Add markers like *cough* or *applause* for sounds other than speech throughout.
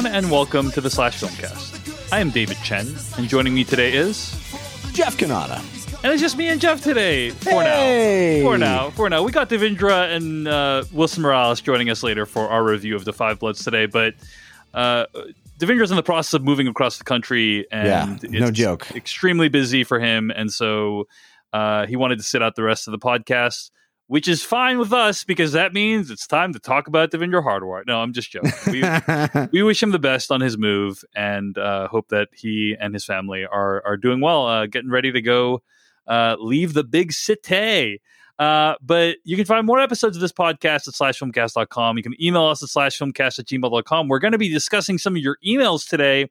Everyone, and welcome to the Slash Filmcast. I am David Chen, and joining me today is Jeff Cannata. And it's just me and Jeff today for Hey! now. For now, for now. We got Devindra and uh, Wilson Morales joining us later for our review of the Five Bloods today, but uh, Devindra's in the process of moving across the country, and Yeah, no joke. extremely busy for him, and so uh, he wanted to sit out the rest of the podcast. Which is fine with us because that means it's time to talk about Devindra Hardawar. No, I'm just joking. We, *laughs* we wish him the best on his move and uh, hope that he and his family are are doing well, uh, getting ready to go uh, leave the big city. Uh, but you can find more episodes of this podcast at slashfilmcast.com. You can email us at slashfilmcast at gmail.com. We're going to be discussing some of your emails today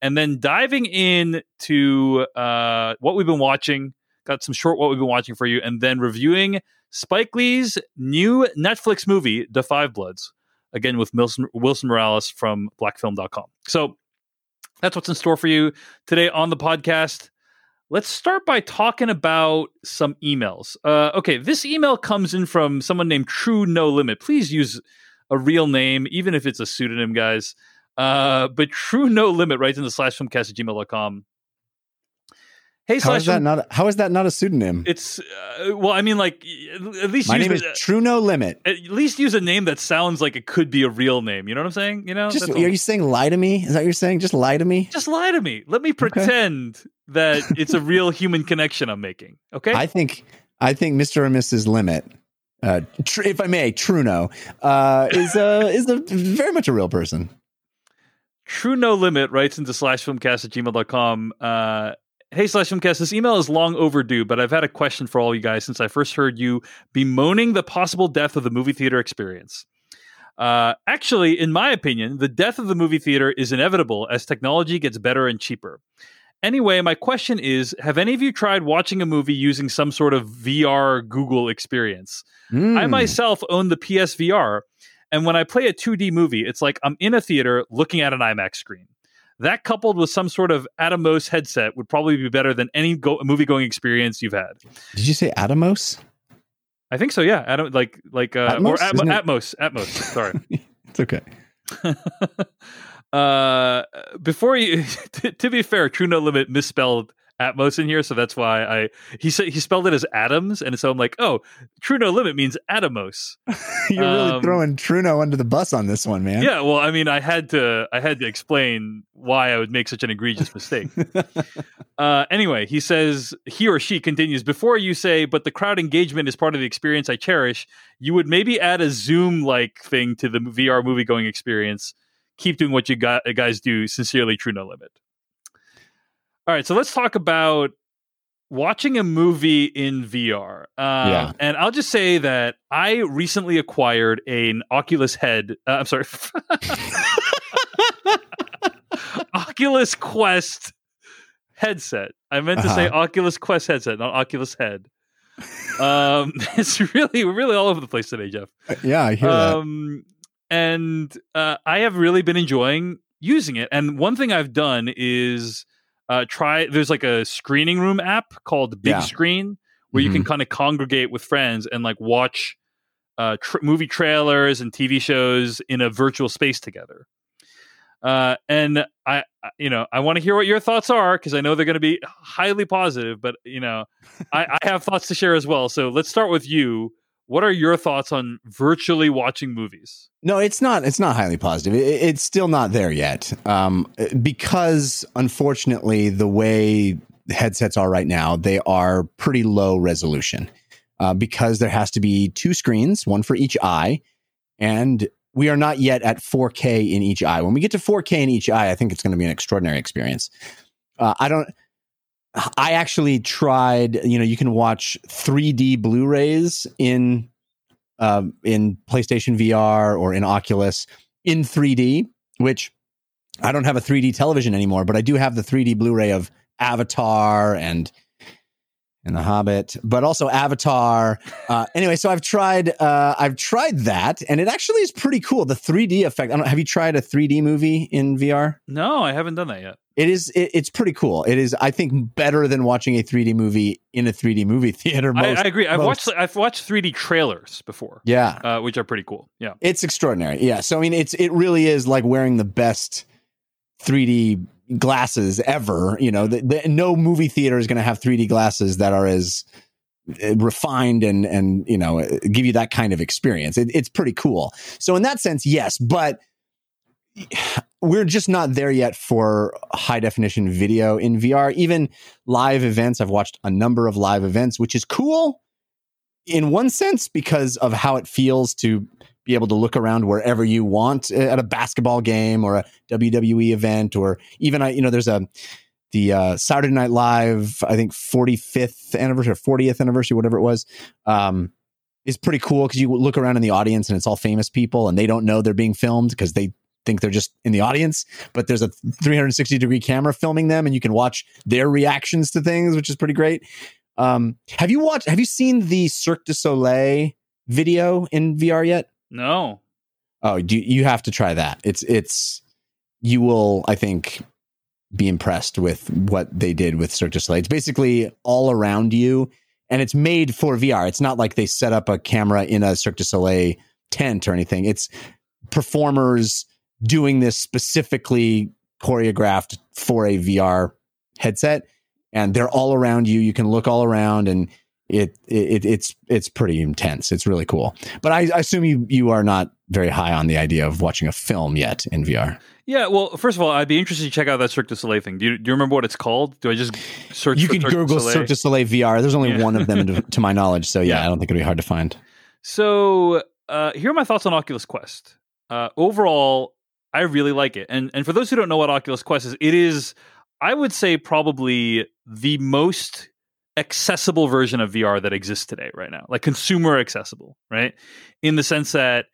and then diving in to uh, what we've been watching. Got some short what we've been watching for you, and then reviewing Spike Lee's new Netflix movie, The Five Bloods, again with Wilson, Wilson Morales from blackfilm.com. So that's what's in store for you today on the podcast. Let's start by talking about some emails. Uh, okay, this email comes in from someone named True No Limit. Please use a real name, even if it's a pseudonym, guys. Uh, but True No Limit writes in the slash filmcast at gmail.com. Hey, how is that not? A, how is that not a pseudonym? It's, uh, well, I mean, like, at least My use name is True No Limit. at least use a name that sounds like it could be a real name. You know what I'm saying? You know, Just are all. you saying lie to me? Is that what you're saying? Just lie to me? just lie to me. Let me pretend that *laughs* it's a real human connection I'm making. Okay. I think I think Mr. and Mrs. Limit, uh, tr- if I may, Truno, uh, is a *laughs* is a very much a real person. True No Limit writes into slashfilmcast at gmail.com. Uh, hey, slash filmcast, this email is long overdue, but I've had a question for all you guys since I first heard you bemoaning the possible death of the movie theater experience. Uh, actually, in my opinion, the death of the movie theater is inevitable as technology gets better and cheaper. Anyway, my question is Have any of you tried watching a movie using some sort of VR Google experience? I Mm. myself own the PSVR, and when I play a 2D movie, it's like I'm in a theater looking at an IMAX screen. That coupled with some sort of Atomos headset would probably be better than any go- movie going experience you've had. Did you say Atomos? I think so. Yeah, Atom like like uh, or Atmos? Atmo- Isn't it- Atmos. Atmos. Sorry. *laughs* It's okay. *laughs* uh, before you, *laughs* to, to be fair, True No Limit misspelled Atmos in here, so that's why I he said he spelled it as Atoms, and so I'm like, oh, True No Limit means Atomos. You're really Um, throwing Truno under the bus on this one, man. Yeah, well, I mean, I had to I had to explain why I would make such an egregious *laughs* mistake. uh, anyway, he says he or she continues before you say, but the crowd engagement is part of the experience I cherish. You would maybe add a Zoom like thing to the VR movie going experience. Keep doing what you got, guys do. Sincerely, True No Limit. All right, so let's talk about watching a movie in VR. Uh, Yeah. And I'll just say that I recently acquired an Oculus head. Uh, I'm sorry. *laughs* *laughs* *laughs* Oculus Quest headset. I meant to say Uh-huh. Oculus Quest headset, not Oculus head. Um, *laughs* it's really, we're really all over the place today, Jeff. yeah, I hear that. Um, and uh, I have really been enjoying using it. And one thing I've done is uh, try. There's like a screening room app called Big Yeah. Screen where you can kind of congregate with friends and like watch uh, tr- movie trailers and TV shows in a virtual space together. Uh, and I, you know, I want to hear what your thoughts are because I know they're going to be highly positive. But you know, I, *laughs* I have thoughts to share as well. So let's start with you. What are your thoughts on virtually watching movies? No, it's not. It's not highly positive. It, it's still not there yet, um, because unfortunately, the way headsets are right now, they are pretty low resolution. Uh, because there has to be two screens, one for each eye, and we are not yet at 4K in each eye. When we get to 4K in each eye, I think it's going to be an extraordinary experience. Uh, I don't. I actually tried. You know, you can watch 3D Blu-rays in um, in PlayStation VR or in Oculus in 3D, which I don't have a 3D television anymore, but I do have the 3D Blu-ray of Avatar and and The Hobbit, but also Avatar. Uh, anyway, so I've tried uh, I've tried that, and it actually is pretty cool. The 3D effect. I don't, have you tried a 3D movie in VR? No, I haven't done that yet. It is. It, it's pretty cool. It is. I think better than watching a 3D movie in a 3D movie *laughs* theater. Most, I, I agree. I've most- watched I've watched 3D trailers before, Yeah, uh, which are pretty cool. Yeah. it's extraordinary. Yeah. So I mean, it's it really is like wearing the best 3D glasses ever. You know, the, the, no movie theater is going to have 3D glasses that are as uh, refined and and you know give you that kind of experience. It, it's pretty cool. So in that sense, yes, but *sighs* we're just not there yet for high definition video in VR. Even live events, I've watched a number of live events, which is cool in one sense because of how it feels to be able to look around wherever you want uh, at a basketball game or a WWE event or even I you know there's a the uh, Saturday Night Live I think 45th anniversary or 40th anniversary whatever it was um, is pretty cool because you look around in the audience and it's all famous people and they don't know they're being filmed because they think they're just in the audience but there's a 360 degree camera filming them and you can watch their reactions to things which is pretty great. Um, have you watched have you seen the Cirque du Soleil video in VR yet No. Oh, do you have to try that. It's it's you will I think be impressed with what they did with Cirque du Soleil. It's basically all around you and it's made for VR. It's not like they set up a camera in a Cirque du Soleil tent or anything. It's performers doing this specifically choreographed for a VR headset and they're all around you. You can look all around and it, it it's it's pretty intense. It's really cool. But I, I assume you you are not very high on the idea of watching a film yet in VR. Yeah, well, first of all, I'd be interested to check out that Cirque du Soleil thing. Do you, do you remember what it's called? Do I just search? You can Cirque Google Soleil? Cirque du Soleil VR. There's only Yeah. one of them to, to my knowledge, so yeah, Yeah. I don't think it'd be hard to find. So uh, here are my thoughts on Oculus Quest. Uh, overall, I really like it, and and for those who don't know what Oculus Quest is, it is, I would say, probably the most accessible version of VR that exists today, right now, like consumer accessible, right? In the sense that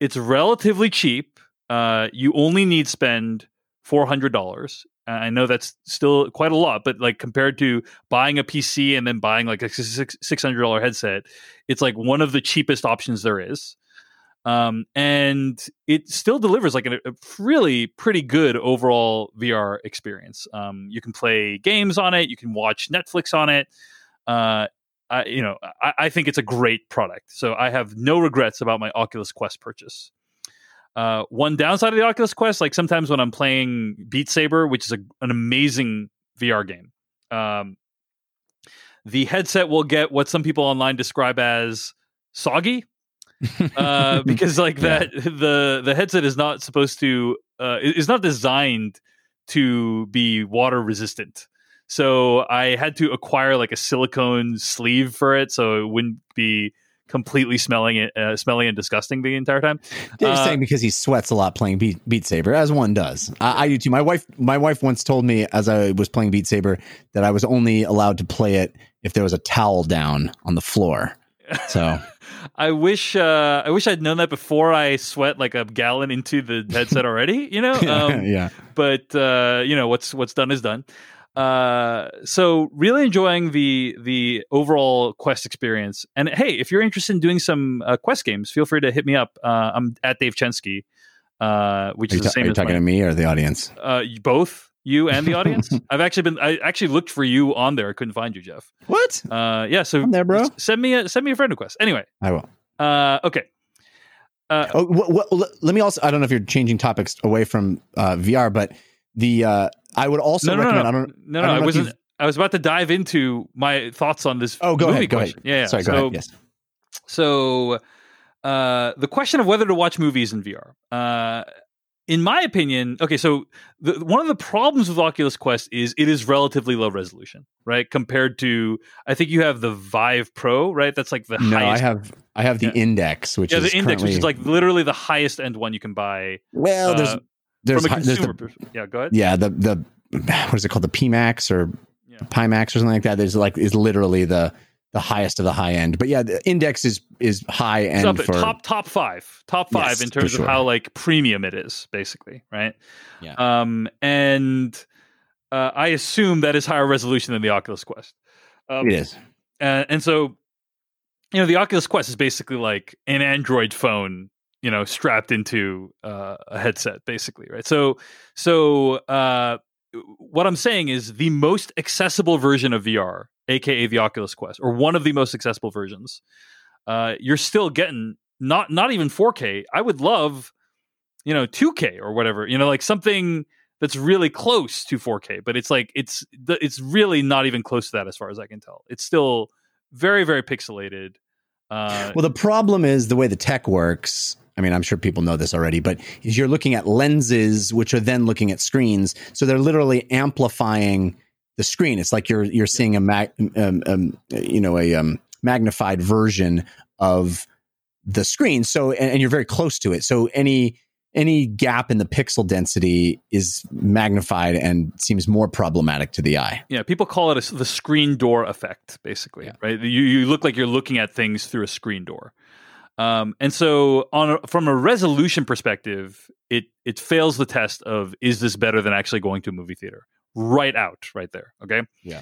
it's relatively cheap. Uh, you only need spend four hundred dollars. I know that's still quite a lot, but like compared to buying a PC and then buying like a six hundred dollar headset, it's like one of the cheapest options there is. Um, and it still delivers like a, a really pretty good overall VR experience. Um, you can play games on it, you can watch Netflix on it. Uh, I, you know, I, I think it's a great product. So I have no regrets about my Oculus Quest purchase. Uh, one downside of the Oculus Quest, like sometimes when I'm playing Beat Saber, which is a, an amazing VR game, um, the headset will get what some people online describe as soggy *laughs* uh, *laughs* because like Yeah. that the the headset is not supposed to uh, it's not designed to be water resistant. So I had to acquire like a silicone sleeve for it, so it wouldn't be completely smelling it, uh, smelling and disgusting the entire time. They're Uh, saying because he sweats a lot playing Beat, Beat Saber, as one does. I, I do too. My wife, my wife once told me as I was playing Beat Saber that I was only allowed to play it if there was a towel down on the floor. So *laughs* I wish uh, I wish I'd known that before I sweat like a gallon into the headset *laughs* already. You know, um, yeah, but uh, you know what's what's done is done. Uh, so really enjoying the the overall quest experience. And hey, if you're interested in doing some uh, quest games, feel free to hit me up. Uh, I'm at Dave Chensky, uh, which are is you, the ta- same are you as talking to me or the audience? uh, both you and the audience. *laughs* I've actually been I actually looked for you on there. I couldn't find you, Jeff. What? Uh, yeah, so I'm there, bro. send me a send me a friend request. Anyway, I will. uh, okay. Oh, what, what, let me also. I don't know if you're changing topics away from uh, VR, but the uh, I would also no, no, no, recommend. no, I don't. no, I no. don't I wasn't. I was about to dive into my thoughts on this. Oh, go movie ahead. Go question. ahead. Yeah, yeah. Sorry. Go so, ahead. Yes. So, uh, the question of whether to watch movies in VR, uh, in my opinion, okay. So, the, one of the problems with Oculus Quest is it is relatively low resolution, right? Compared to, I think you have the Vive Pro, right? That's like the No, I have. I have the Yeah. index, which yeah, is the index, which is like literally the highest end one you can buy. well, there's uh, there's from a consumer. the, yeah, go ahead. yeah the the what is it called the PMax or Yeah. Pimax or something like that. There's like is literally the the highest of the high end. But yeah, the index is is high end for top top five, top five Yes, in terms sure. of how like premium it is, basically, right? Yeah. Um, and uh, I assume that is higher resolution than the Oculus Quest. Um, it is. and, and so, you know, the Oculus Quest is basically like an Android phone, you know, strapped into uh, a headset, basically, right? So, so uh, what I'm saying is the most accessible version of VR, aka the Oculus Quest, or one of the most accessible versions. Uh, you're still getting not not even 4K. I would love, you know, 2K or whatever. You know, like something that's really close to 4K, but it's like it's it's really not even close to that as far as I can tell. It's still very very pixelated. Uh, well, the problem is the way the tech works. I mean, I'm sure people know this already, but is you're looking at lenses, which are then looking at screens, so they're literally amplifying the screen. It's like you're you're seeing a mag, um, um, you know, a um, magnified version of the screen. So, and, and, you're very close to it. So any any gap in the pixel density is magnified and seems more problematic to the eye. Yeah, people call it a, the screen door effect, basically. Yeah. Right, you you look like you're looking at things through a screen door. Um, and so, on a, from a resolution perspective, it it fails the test of is this better than actually going to a movie theater? Right out, right there. Okay. Yeah.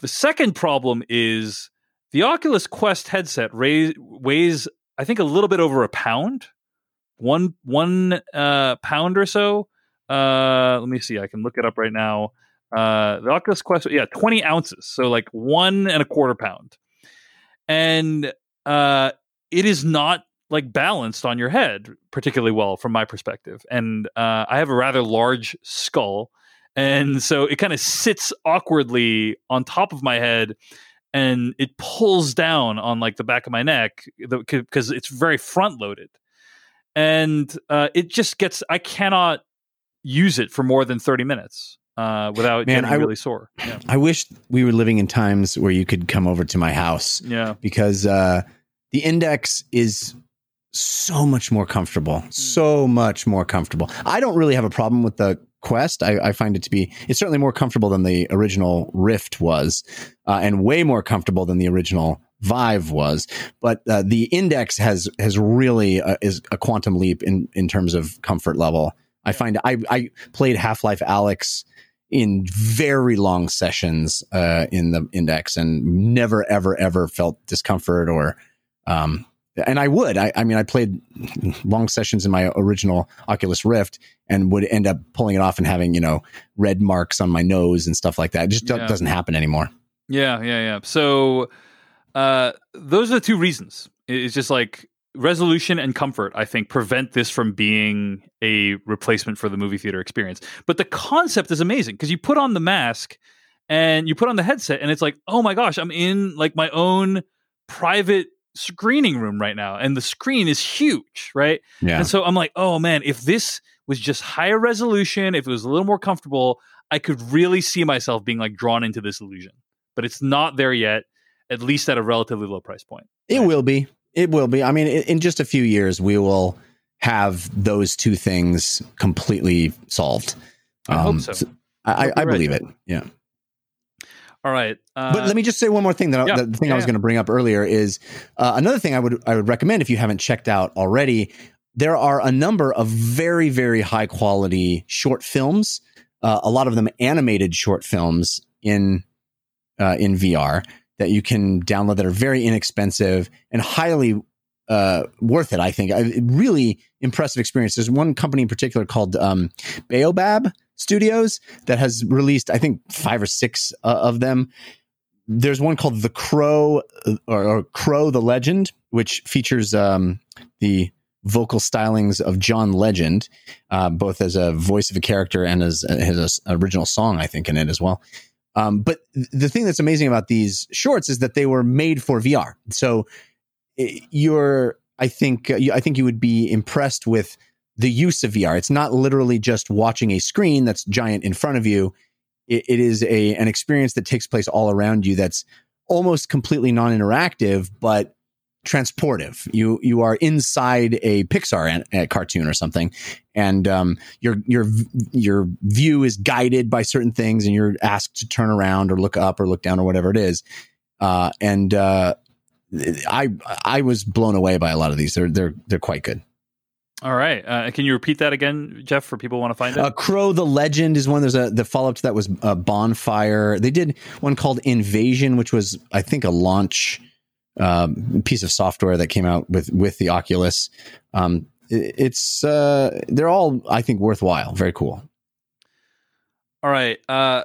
The second problem is the Oculus Quest headset weighs, weighs I think, a little bit over a pound one one uh, pound or so. Uh, let me see. I can look it up right now. Uh, the Oculus Quest, yeah, twenty ounces, so like one and a quarter pound, and uh, it is not like balanced on your head particularly well from my perspective. And uh, I have a rather large skull, and so it kind of sits awkwardly on top of my head and it pulls down on like the back of my neck because it's very front loaded and uh, it just gets I cannot use it for more than thirty minutes uh, without Man, getting I, really sore. Yeah. I wish we were living in times where you could come over to my house. Yeah, because uh, the index is so much more comfortable, mm. so much more comfortable. I don't really have a problem with the Quest. I, I, find it to be it's certainly more comfortable than the original Rift was, uh, and way more comfortable than the original Vive was, but uh, the index has has really uh, is a quantum leap in in terms of comfort level. I find I I played Half Life Alyx in very long sessions uh, in the index and never ever ever felt discomfort or um, and I would. I, I, mean, I played long sessions in my original Oculus Rift and would end up pulling it off and having, you know, red marks on my nose and stuff like that. It just yeah. doesn't happen anymore. Yeah, yeah, yeah. So uh, those are the two reasons. It's just like resolution and comfort, I think, prevent this from being a replacement for the movie theater experience. But the concept is amazing because you put on the mask and you put on the headset, and it's like, oh my gosh, I'm in like my own private screening room right now, and the screen is huge, right? Yeah. And so I'm like, oh man, if this was just higher resolution, if it was a little more comfortable, I could really see myself being like drawn into this illusion. But it's not there yet at least at a relatively low price point. It will be. It will be. I mean, in just a few years, we will have those two things completely solved. I um, hope so. so I, I, I believe it. Yeah. All right. Uh, but let me just say one more thing that yeah, the thing yeah, I was yeah. going to bring up earlier is uh, another thing I would I would recommend if you haven't checked out already. There are a number of very very high quality short films. Uh, a lot of them animated short films in uh, in VR that you can download that are very inexpensive and highly uh, worth it. I think I, really impressive experience. There's one company in particular called um, Baobab Studios that has released, I think, five or six uh, of them. There's one called The Crow uh, or, or Crow the Legend, which features um, the vocal stylings of John Legend, uh, both as a voice of a character and as, as an original song, I think, in it as well. Um, but the thing that's amazing about these shorts is that they were made for VR. So you're, I think, uh, I think you would be impressed with the use of VR. It's not literally just watching a screen that's giant in front of you. it, it is a an experience that takes place all around you. That's almost completely non-interactive, but transportive. You you are inside a Pixar an, a cartoon or something, and um, your your your view is guided by certain things, and you're asked to turn around or look up or look down or whatever it is. Uh, and uh, I I was blown away by a lot of these. They're they're they're quite good. All right. Uh, can you repeat that again, Jeff, for people who want to find it? Uh, Crow the Legend is one. There's a the follow up to that was uh, Bonfire. They did one called Invasion, which was I think a launch um, piece of software that came out with with the Oculus. Um, it, it's uh, they're all I think worthwhile. Very cool. All right. Uh,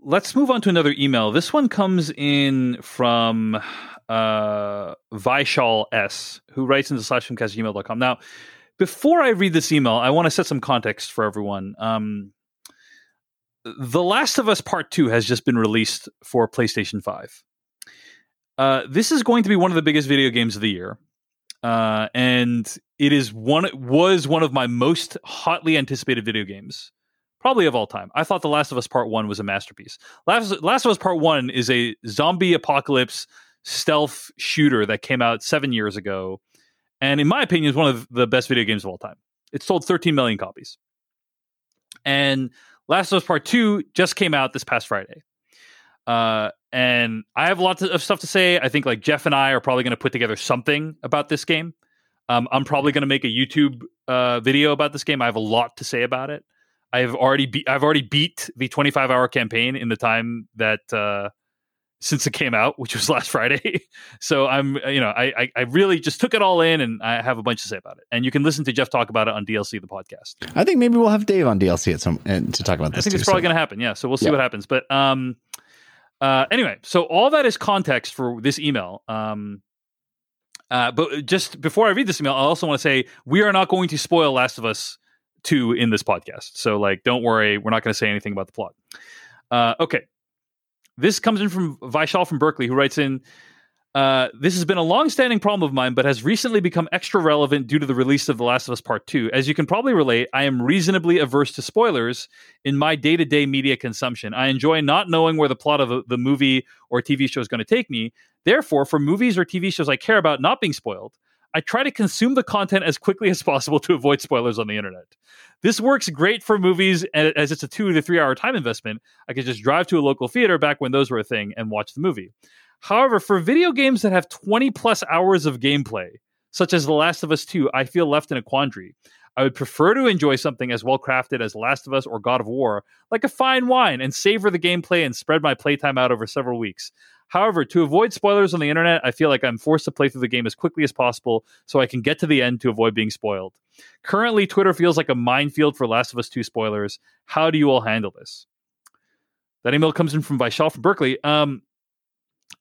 let's move on to another email. This one comes in from uh, Vishal S, who writes into slashfilmcast@gmail.com. Now, before I read this email, I want to set some context for everyone. Um, the Last of Us Part 2 has just been released for PlayStation 5. Uh, this is going to be one of the biggest video games of the year. Uh, and it is one was one of my most hotly anticipated video games, probably of all time. I thought The Last of Us Part One was a masterpiece. Last, Last of Us Part One is a zombie apocalypse stealth shooter that came out seven years ago, and in my opinion, is one of the best video games of all time. It sold 13 million copies, and Last of Us Part Two just came out this past Friday. Uh, and I have a lot of stuff to say. I think like Jeff and I are probably going to put together something about this game. Um, I'm probably going to make a YouTube uh, video about this game. I have a lot to say about it. I have already be- I've already beat the 25 hour campaign in the time that uh, since it came out, which was *laughs* last Friday. so I'm you know I, I, I really just took it all in, and I have a bunch to say about it. And you can listen to Jeff talk about it on DLC the podcast. I think maybe we'll have Dave on DLC at some and to talk about this. I think too, it's probably so. going to happen. Yeah, so we'll see what happens. But um, uh, anyway, so all that is context for this email. Um, uh, but just before I read this email, I also want to say we are not going to spoil Last of Us 2 in this podcast. So, like, don't worry, we're not going to say anything about the plot. Uh, okay. This comes in from Vishal from Berkeley, who writes in uh, This has been a long-standing problem of mine, but has recently become extra relevant due to the release of The Last of Us Part 2. As you can probably relate, I am reasonably averse to spoilers in my day-to-day media consumption. I enjoy not knowing where the plot of the movie or TV show is going to take me. Therefore, for movies or TV shows I care about not being spoiled, I try to consume the content as quickly as possible to avoid spoilers on the internet. This works great for movies as it's a two to three hour time investment. I could just drive to a local theater back when those were a thing and watch the movie. However, for video games that have 20 plus hours of gameplay, such as The Last of Us 2, I feel left in a quandary. I would prefer to enjoy something as well crafted as Last of Us or God of War, like a fine wine, and savor the gameplay and spread my playtime out over several weeks. However, to avoid spoilers on the internet, I feel like I'm forced to play through the game as quickly as possible so I can get to the end to avoid being spoiled. Currently, Twitter feels like a minefield for Last of Us 2 spoilers. How do you all handle this? That email comes in from Vishal from Berkeley. Um,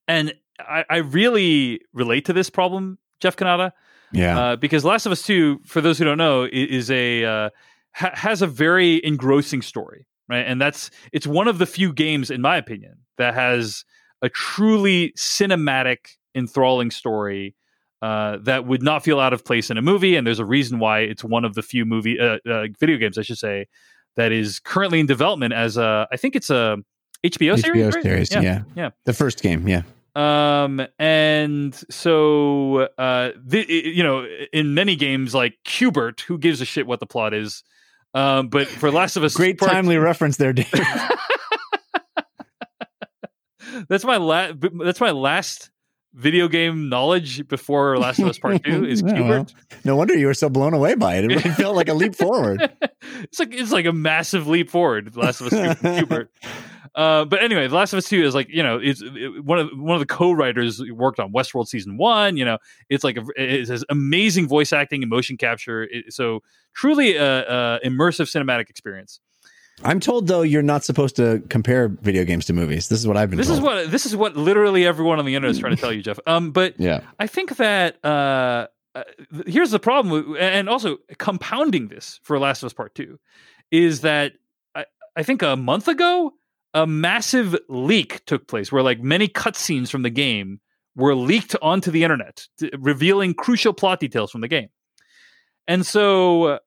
and I, I really relate to this problem, Jeff Cannata, Yeah. uh, because Last of Us 2, for those who don't know, i- is a uh, ha- has a very engrossing story, right? And that's it's one of the few games, in my opinion, that has a truly cinematic, enthralling story uh, that would not feel out of place in a movie. And there's a reason why it's one of the few movie uh, uh, video games, I should say, that is currently in development as a I think it's a HBO, series. HBO right? series. Yeah. yeah. The first game. Yeah. Um, and so, uh, the, you know, in many games like Q*bert, who gives a shit what the plot is? Um, but for Last of Us, Great Part- timely reference there, Dave. *laughs* that's my last. That's my last video game knowledge before *laughs* Last of Us Part Two is Yeah, no wonder you were so blown away by it. It really felt like a leap forward. *laughs* it's like it's like a massive leap forward. Last of Us *laughs* Two. Uh, but anyway, The Last of Us Two is like you know it's it, one of one of the co-writers worked on Westworld season one. You know, it's like a, it has amazing voice acting and motion capture. It, so truly a, a immersive cinematic experience. I'm told though you're not supposed to compare video games to movies. This is what I've been This told. is what this is what literally everyone on the internet is trying to tell you, Jeff. *laughs* Um, but yeah. I think that uh, uh, here's the problem, and also compounding this for Last of Us Part Two is that I, I think a month ago a massive leak took place where like many cutscenes from the game were leaked onto the internet, t- revealing crucial plot details from the game. And so,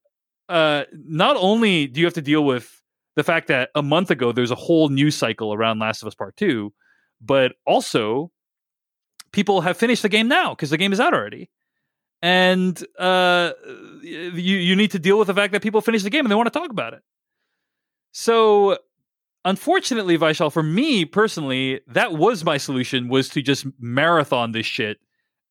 uh, not only do you have to deal with the fact that a month ago there's a whole news cycle around Last of Us Part Two, but also people have finished the game now because the game is out already. And uh, you you need to deal with the fact that people finish the game and they want to talk about it. So, unfortunately, Vishal, for me personally, that was my solution was to just marathon this shit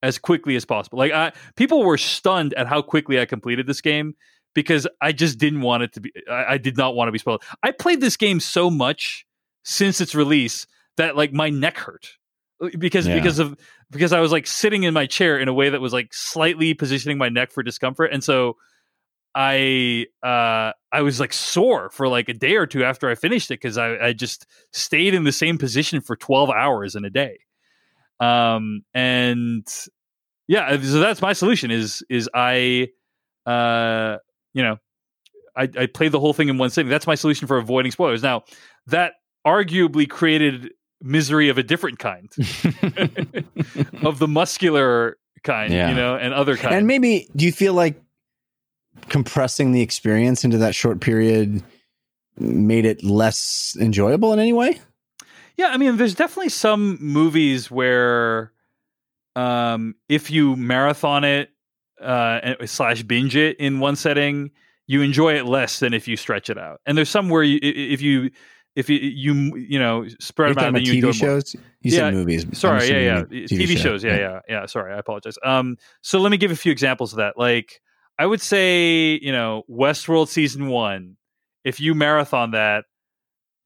as quickly as possible. Like, I, people were stunned at how quickly I completed this game because I just didn't want it to be. I, I did not want to be spoiled. I played this game so much since its release that like my neck hurt because Yeah. because of because I was like sitting in my chair in a way that was like slightly positioning my neck for discomfort, and so I uh, I was like sore for like a day or two after I finished it because I, I just stayed in the same position for twelve hours in a day. Um, and yeah, so that's my solution. Is is I, uh, you know, I, I played the whole thing in one sitting. That's my solution for avoiding spoilers. Now that arguably created misery of a different kind, *laughs* of the muscular kind, Yeah. you know, and other kind. And maybe do you feel like compressing the experience into that short period made it less enjoyable in any way? Yeah, I mean, there's definitely some movies where, um, if you marathon it uh, slash binge it in one setting, you enjoy it less than if you stretch it out. And there's some where you, if you, if you, you, you know, spread them out, about you TV more. shows? You Yeah, said movies. Sorry, yeah, yeah, assuming TV, show. shows, yeah, yeah, yeah. Sorry, I apologize. Um, so let me give a few examples of that. Like, I would say, you know, Westworld season one. If you marathon that,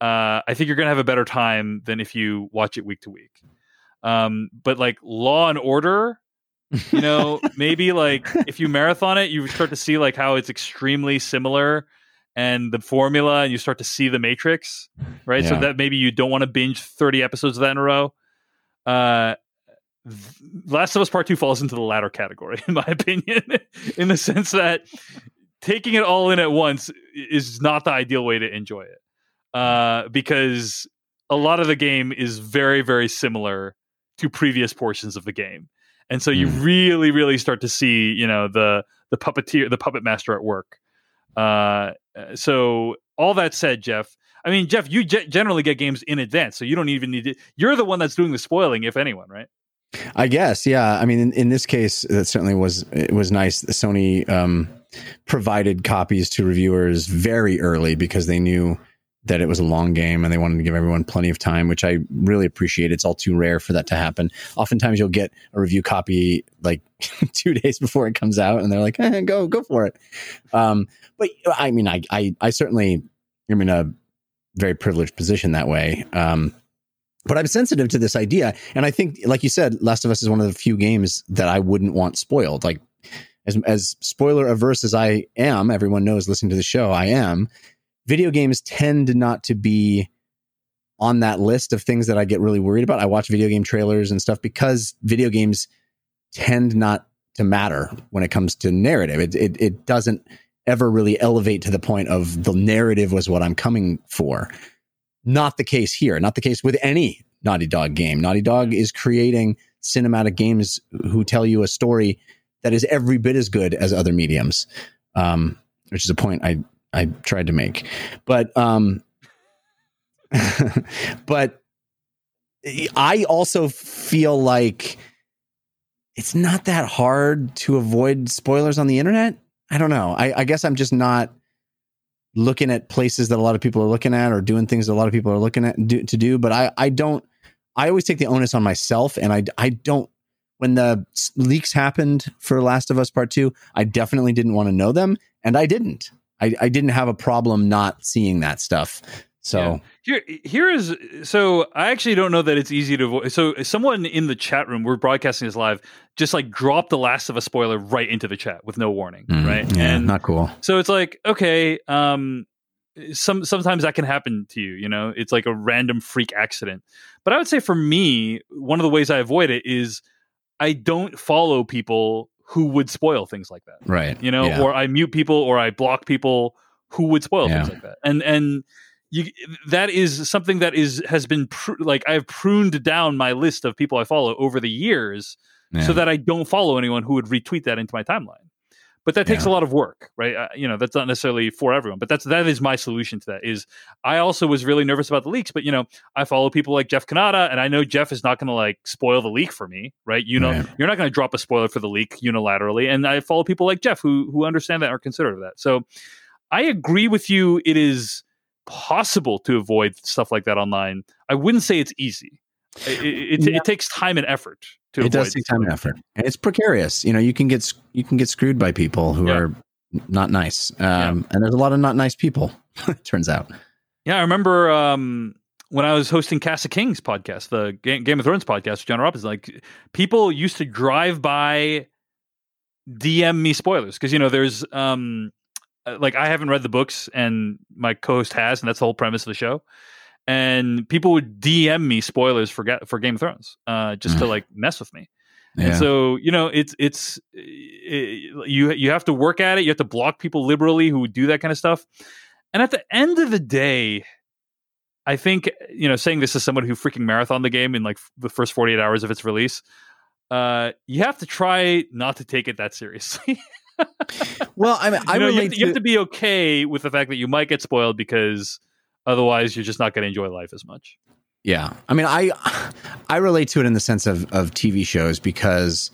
uh, I think you're gonna have a better time than if you watch it week to week. Um, but like Law and Order, you know, maybe like if you marathon it, you start to see like how it's extremely similar and the formula, and you start to see the Matrix, right? So that maybe you don't want to binge 30 episodes of that in a row. Uh, Last of Us Part Two falls into the latter category, *laughs* in my opinion, in the sense that taking it all in at once is not the ideal way to enjoy it, uh, because a lot of the game is very, very similar to previous portions of the game, and so you Mm. really, really start to see, you know, the the puppeteer, the puppet master at work. Uh, so all that said, Jeff. I mean, Jeff, you ge- generally get games in advance, so you don't even need to. You're the one that's doing the spoiling, if anyone, right? I guess, yeah. I mean, in, in this case, that certainly was it was nice. Sony um, provided copies to reviewers very early because they knew that it was a long game and they wanted to give everyone plenty of time, which I really appreciate. It's all too rare for that to happen. Oftentimes, you'll get a review copy like *laughs* two days before it comes out, and they're like, eh, "Go, go for it." Um, but I mean, I, I, I certainly am in a very privileged position that way. Um, but I'm sensitive to this idea, and I think, like you said, Last of Us is one of the few games that I wouldn't want spoiled. Like, as as spoiler averse as I am, everyone knows listening to the show, I am. Video games tend not to be on that list of things that I get really worried about. I watch video game trailers and stuff because video games tend not to matter when it comes to narrative. It it, it doesn't ever really elevate to the point of the narrative was what I'm coming for. Not the case here. Not the case with any Naughty Dog game. Naughty Dog is creating cinematic games who tell you a story that is every bit as good as other mediums, um, which is a point I I tried to make. But um, *laughs* but I also feel like it's not that hard to avoid spoilers on the internet. I don't know. I, I guess I'm just not looking at places that a lot of people are looking at or doing things that a lot of people are looking at do, to do. But I, I don't, I always take the onus on myself. And I, I don't, when the leaks happened for Last of Us Part Two, I definitely didn't want to know them. And I didn't. I, I didn't have a problem not seeing that stuff. So Here, here is so I actually don't know that it's easy to avoid. So someone in the chat room, we're broadcasting this live, just like dropped the Last of a spoiler right into the chat with no warning, mm, right? Yeah, and not cool. so it's like okay, um, some sometimes that can happen to you. You know, it's like a random freak accident. But I would say for me, one of the ways I avoid it is I don't follow people who would spoil things like that Right. you know, Yeah. or I mute people or I block people who would spoil things like that. And and you that is something that is has been pr- like I've pruned down my list of people I follow over the years Yeah. so that I don't follow anyone who would retweet that into my timeline. But that takes Yeah. a lot of work, right? Uh, you know, that's not necessarily for everyone, but that's that is my solution to that. Is I also was really nervous about the leaks, but you know, I follow people like Jeff Cannata, and I know Jeff is not going to like spoil the leak for me, right? You know, Right. you're not going to drop a spoiler for the leak unilaterally, and I follow people like Jeff who who understand that considerate of that. So I agree with you. It is possible to avoid stuff like that online. I wouldn't say it's easy. It, it, Yeah. it takes time and effort to it avoid does take time and effort and it's precarious you know you can get you can get screwed by people who Yeah. are not nice um and there's a lot of not nice people *laughs* it turns out Yeah, I remember um, when I was hosting Cast of Kings podcast, the Ga- Game of Thrones podcast with Joanna Robinson. Like people used to drive by, DM me spoilers because you know there's um, uh, like I haven't read the books, and my co-host has, and that's the whole premise of the show. And people would DM me spoilers for for Game of Thrones, uh, just to like mess with me. And so you know, it's it's it, you you have to work at it. You have to block people liberally who do that kind of stuff. And at the end of the day, I think you know, saying this as someone who freaking marathon the game in like the first forty eight hours of its release, uh, you have to try not to take it that seriously. *laughs* well, I mean, I you, know, you, have to, you have to be okay with the fact that you might get spoiled because otherwise you're just not going to enjoy life as much. Yeah, I mean, I I relate to it in the sense of of TV shows because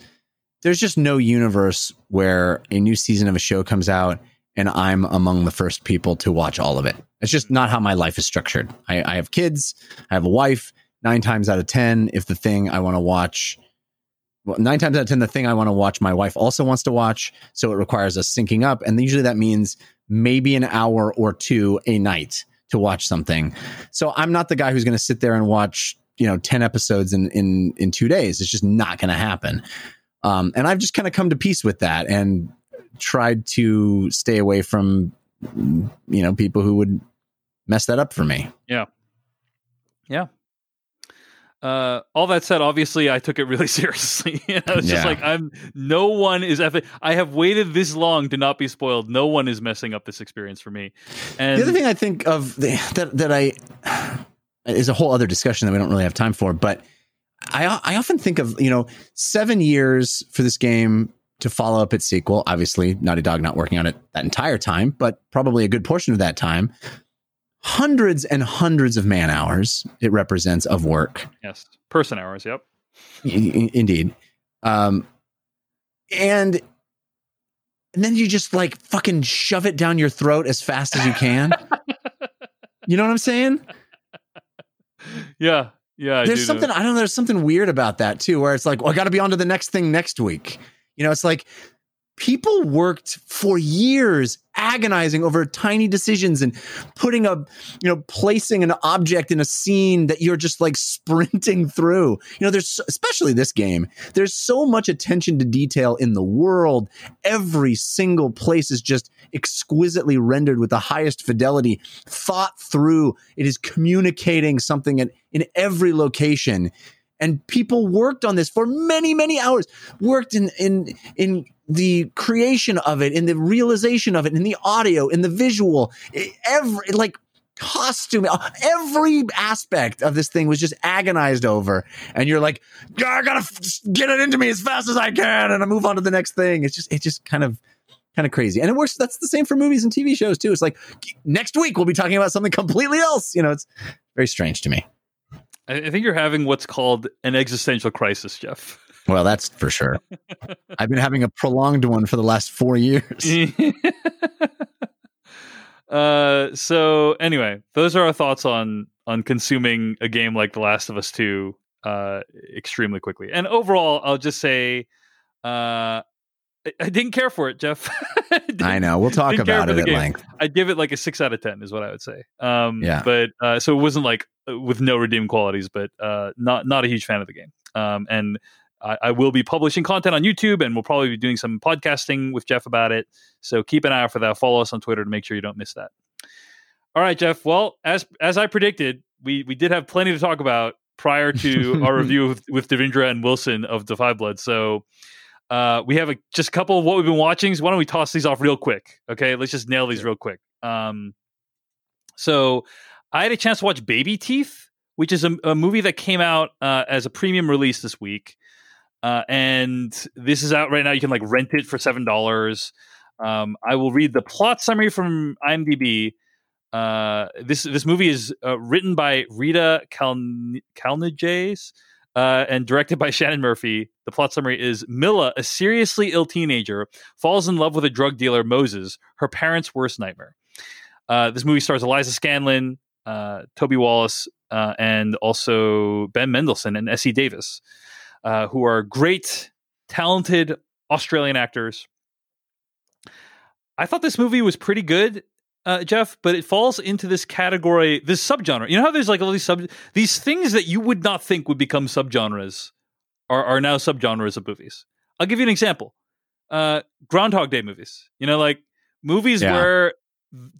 there's just no universe where a new season of a show comes out and I'm among the first people to watch all of it. It's just not how my life is structured. I, I have kids, I have a wife. Nine times out of ten, if the thing I want to watch, well, nine times out of ten, the thing I want to watch, my wife also wants to watch, so it requires us syncing up, and usually that means maybe an hour or two a night to watch something. So I'm not the guy who's going to sit there and watch, you know, 10 episodes in in in 2 days. It's just not going to happen. Um and I've just kind of come to peace with that and tried to stay away from you know, people who would mess that up for me. Uh, all that said, obviously, I took it really *laughs* seriously. you know, it's just like I'm. No one is. eff- I have waited this long to not be spoiled. No one is messing up this experience for me. And the other thing I think of the, that that I is a whole other discussion that we don't really have time for, but I I often think of you know seven years for this game to follow up its sequel. Obviously, Naughty Dog not working on it that entire time, but probably a good portion of that time. Hundreds and hundreds of man hours it represents of work. yes, person hours. Yep. Indeed. Um, and and then you just like fucking shove it down your throat as fast as you can. *laughs* you know what I'm saying? Yeah. Yeah. I there's something know. I don't know. There's something weird about that too, where it's like, well, I got to be on to the next thing next week. You know, it's like people worked for years agonizing over tiny decisions and putting a, you know, placing an object in a scene that you're just like *laughs* sprinting through. You know, there's especially this game. There's so much attention to detail in the world. Every single place is just exquisitely rendered with the highest fidelity, thought through. It is communicating something in, in every location. And people worked on this for many, many hours, worked in in in the creation of it, in the realization of it, in the audio, in the visual, every like costume, uh, every aspect of this thing was just agonized over. And you're like, "Yeah, I gotta get it into me as fast as I can, and I move on to the next thing. It's just, it's just kind of kind of crazy. And it works. That's the same for movies and TV shows too. It's like next week we'll be talking about something completely else. You know, it's very strange to me. I, think you're having what's called an existential crisis, Jeff. Well, that's for sure. *laughs* I've been having a prolonged one for the last four years. *laughs* uh, so anyway, those are our thoughts on on consuming a game like The Last of Us Two uh, extremely quickly. And overall, I'll just say, uh, I, I didn't care for it, Jeff. *laughs* I know. We'll talk about it at game. length. I'd give it like a six out of ten, is what I would say. Um, Yeah. But uh, so it wasn't like with no redeemed qualities, but uh, not not a huge fan of the game. Um, and I, I will be publishing content on YouTube, and we'll probably be doing some podcasting with Jeff about it. So keep an eye out for that. Follow us on Twitter to make sure you don't miss that. All right, Jeff. Well, as as I predicted, we we did have plenty to talk about prior to *laughs* our review with, with Devindra and Wilson of Da 5 Blood. So uh, we have a, just a couple of what we've been watching. So why don't we toss these off real quick? Okay, let's just nail these real quick. Um, so I had a chance to watch Babyteeth, which is a, a movie that came out uh, as a premium release this week. Uh, and this is out right now. You can like rent it for seven dollars. Um, I will read the plot summary from IMDb. Uh, this this movie is uh, written by Rita Kaln- uh, and directed by Shannon Murphy. The plot summary is Milla, a seriously ill teenager, falls in love with a drug dealer, Moses, her parents' worst nightmare. Uh, this movie stars Eliza Scanlen, uh, Toby Wallace, uh, and also Ben Mendelsohn and Essie Davis, uh, who are great, talented Australian actors. I thought this movie was pretty good, uh, Jeff, but it falls into this category, this subgenre. You know how there's like all these sub, these things that you would not think would become subgenres are are now subgenres of movies. I'll give you an example. Uh, Groundhog Day movies. You know, like movies Yeah. where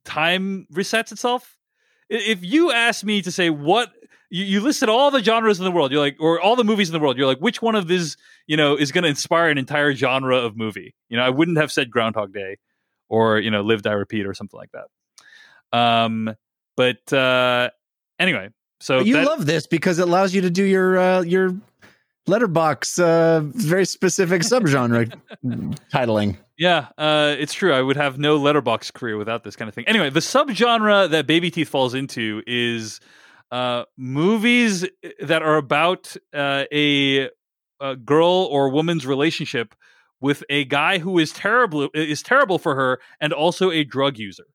time resets itself. If you ask me to say what you, you listed all the genres in the world, you're like, or all the movies in the world, you're like, which one of these, you know, is going to inspire an entire genre of movie? You know, I wouldn't have said Groundhog Day, or you know, Live Die Repeat, or something like that. Um, but uh, anyway, so But you that- love this because it allows you to do your uh, your Letterboxd uh, very specific *laughs* subgenre titling. Yeah, uh, it's true. I would have no Letterboxd career without this kind of thing. Anyway, the subgenre that Babyteeth falls into is uh, movies that are about uh, a, a girl or woman's relationship with a guy who is terrible is terrible for her and also a drug user.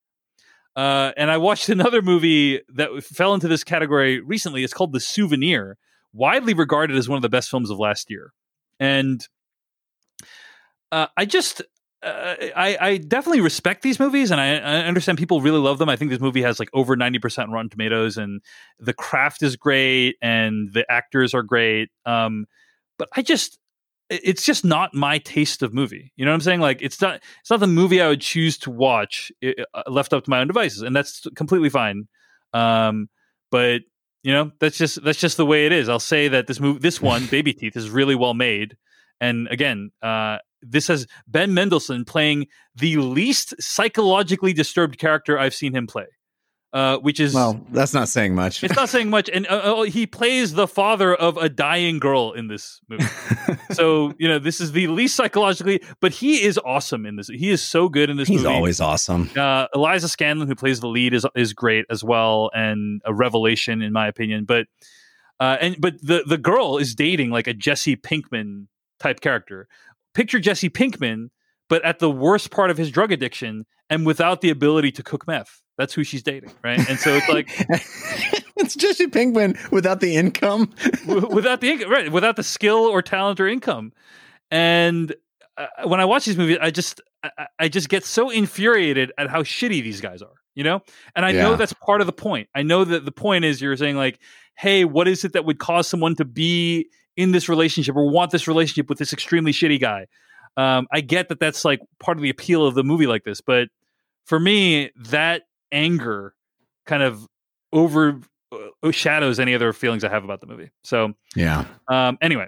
Uh, and I watched *laughs* another movie that fell into this category recently. It's called The Souvenir, widely regarded as one of the best films of last year. And uh, I just uh, I, I definitely respect these movies, and I, I understand people really love them. I think this movie has like over ninety percent Rotten Tomatoes, and the craft is great, and the actors are great. Um, but I just, it's just not my taste of movie. You know what I'm saying? Like, it's not, it's not the movie I would choose to watch, i- uh, left up to my own devices, and that's completely fine. Um, but you know, that's just that's just the way it is. I'll say that this movie, this one, *laughs* Babyteeth, is really well made, and again, uh, this has Ben Mendelsohn playing the least psychologically disturbed character I've seen him play, uh, which is Well, that's not saying much. it's not saying much. And uh, uh, he plays the father of a dying girl in this movie. *laughs* so you know this is the least psychologically, but he is awesome in this. He is so good in this He's movie. always awesome. Uh, Eliza Scanlen, who plays the lead, is is great as well, and a revelation in my opinion. But uh, and but the the girl is dating like a Jesse Pinkman type character. Picture Jesse Pinkman, but at the worst part of his drug addiction and without the ability to cook meth. That's who she's dating, right? And so it's like *laughs* it's Jesse Pinkman without the income. without the income, right? Without the skill or talent or income. And uh, when I watch these movies, I just I, I- just get so infuriated at how shitty these guys are, you know. And I know that's part of the point. I know that the point is you're saying like, hey, what is it that would cause someone to be in this relationship or want this relationship with this extremely shitty guy? Um, I get that that's like part of the appeal of the movie like this, but for me, that anger kind of over uh, shadows any other feelings I have about the movie. So Yeah. um, anyway,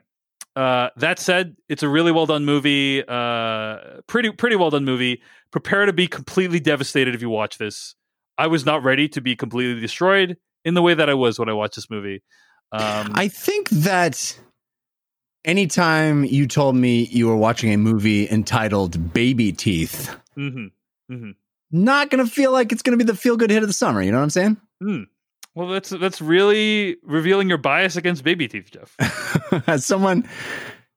uh, that said, it's a really well done movie. Uh, pretty pretty well done movie. Prepare to be completely devastated if you watch this. I was not ready to be completely destroyed in the way that I was when I watched this movie. Um, I think that anytime you told me you were watching a movie entitled Babyteeth, mhm, mhm. Not going to feel like it's going to be the feel good hit of the summer. You know what I'm saying? Hmm. Well, that's that's really revealing your bias against baby teeth, Jeff. *laughs* As someone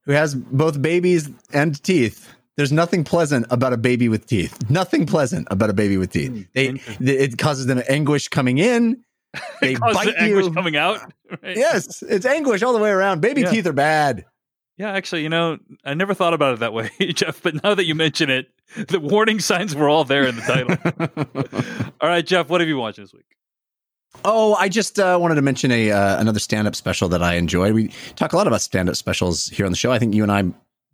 who has both babies and teeth, there's nothing pleasant about a baby with teeth. Nothing pleasant about a baby with teeth. Hmm, They, interesting. it causes them anguish coming in. *laughs* They bite the anguish you. coming out. *laughs* right? Yes, it's anguish all the way around. Baby Yeah. teeth are bad. Yeah, actually, you know, I never thought about it that way, Jeff. But now that you mention it, *laughs* the warning signs were all there in the title. *laughs* all right, Jeff, what have you watched this week? Oh, I just uh, wanted to mention a uh, another stand up special that I enjoy. We talk a lot about stand up specials here on the show. I think you and I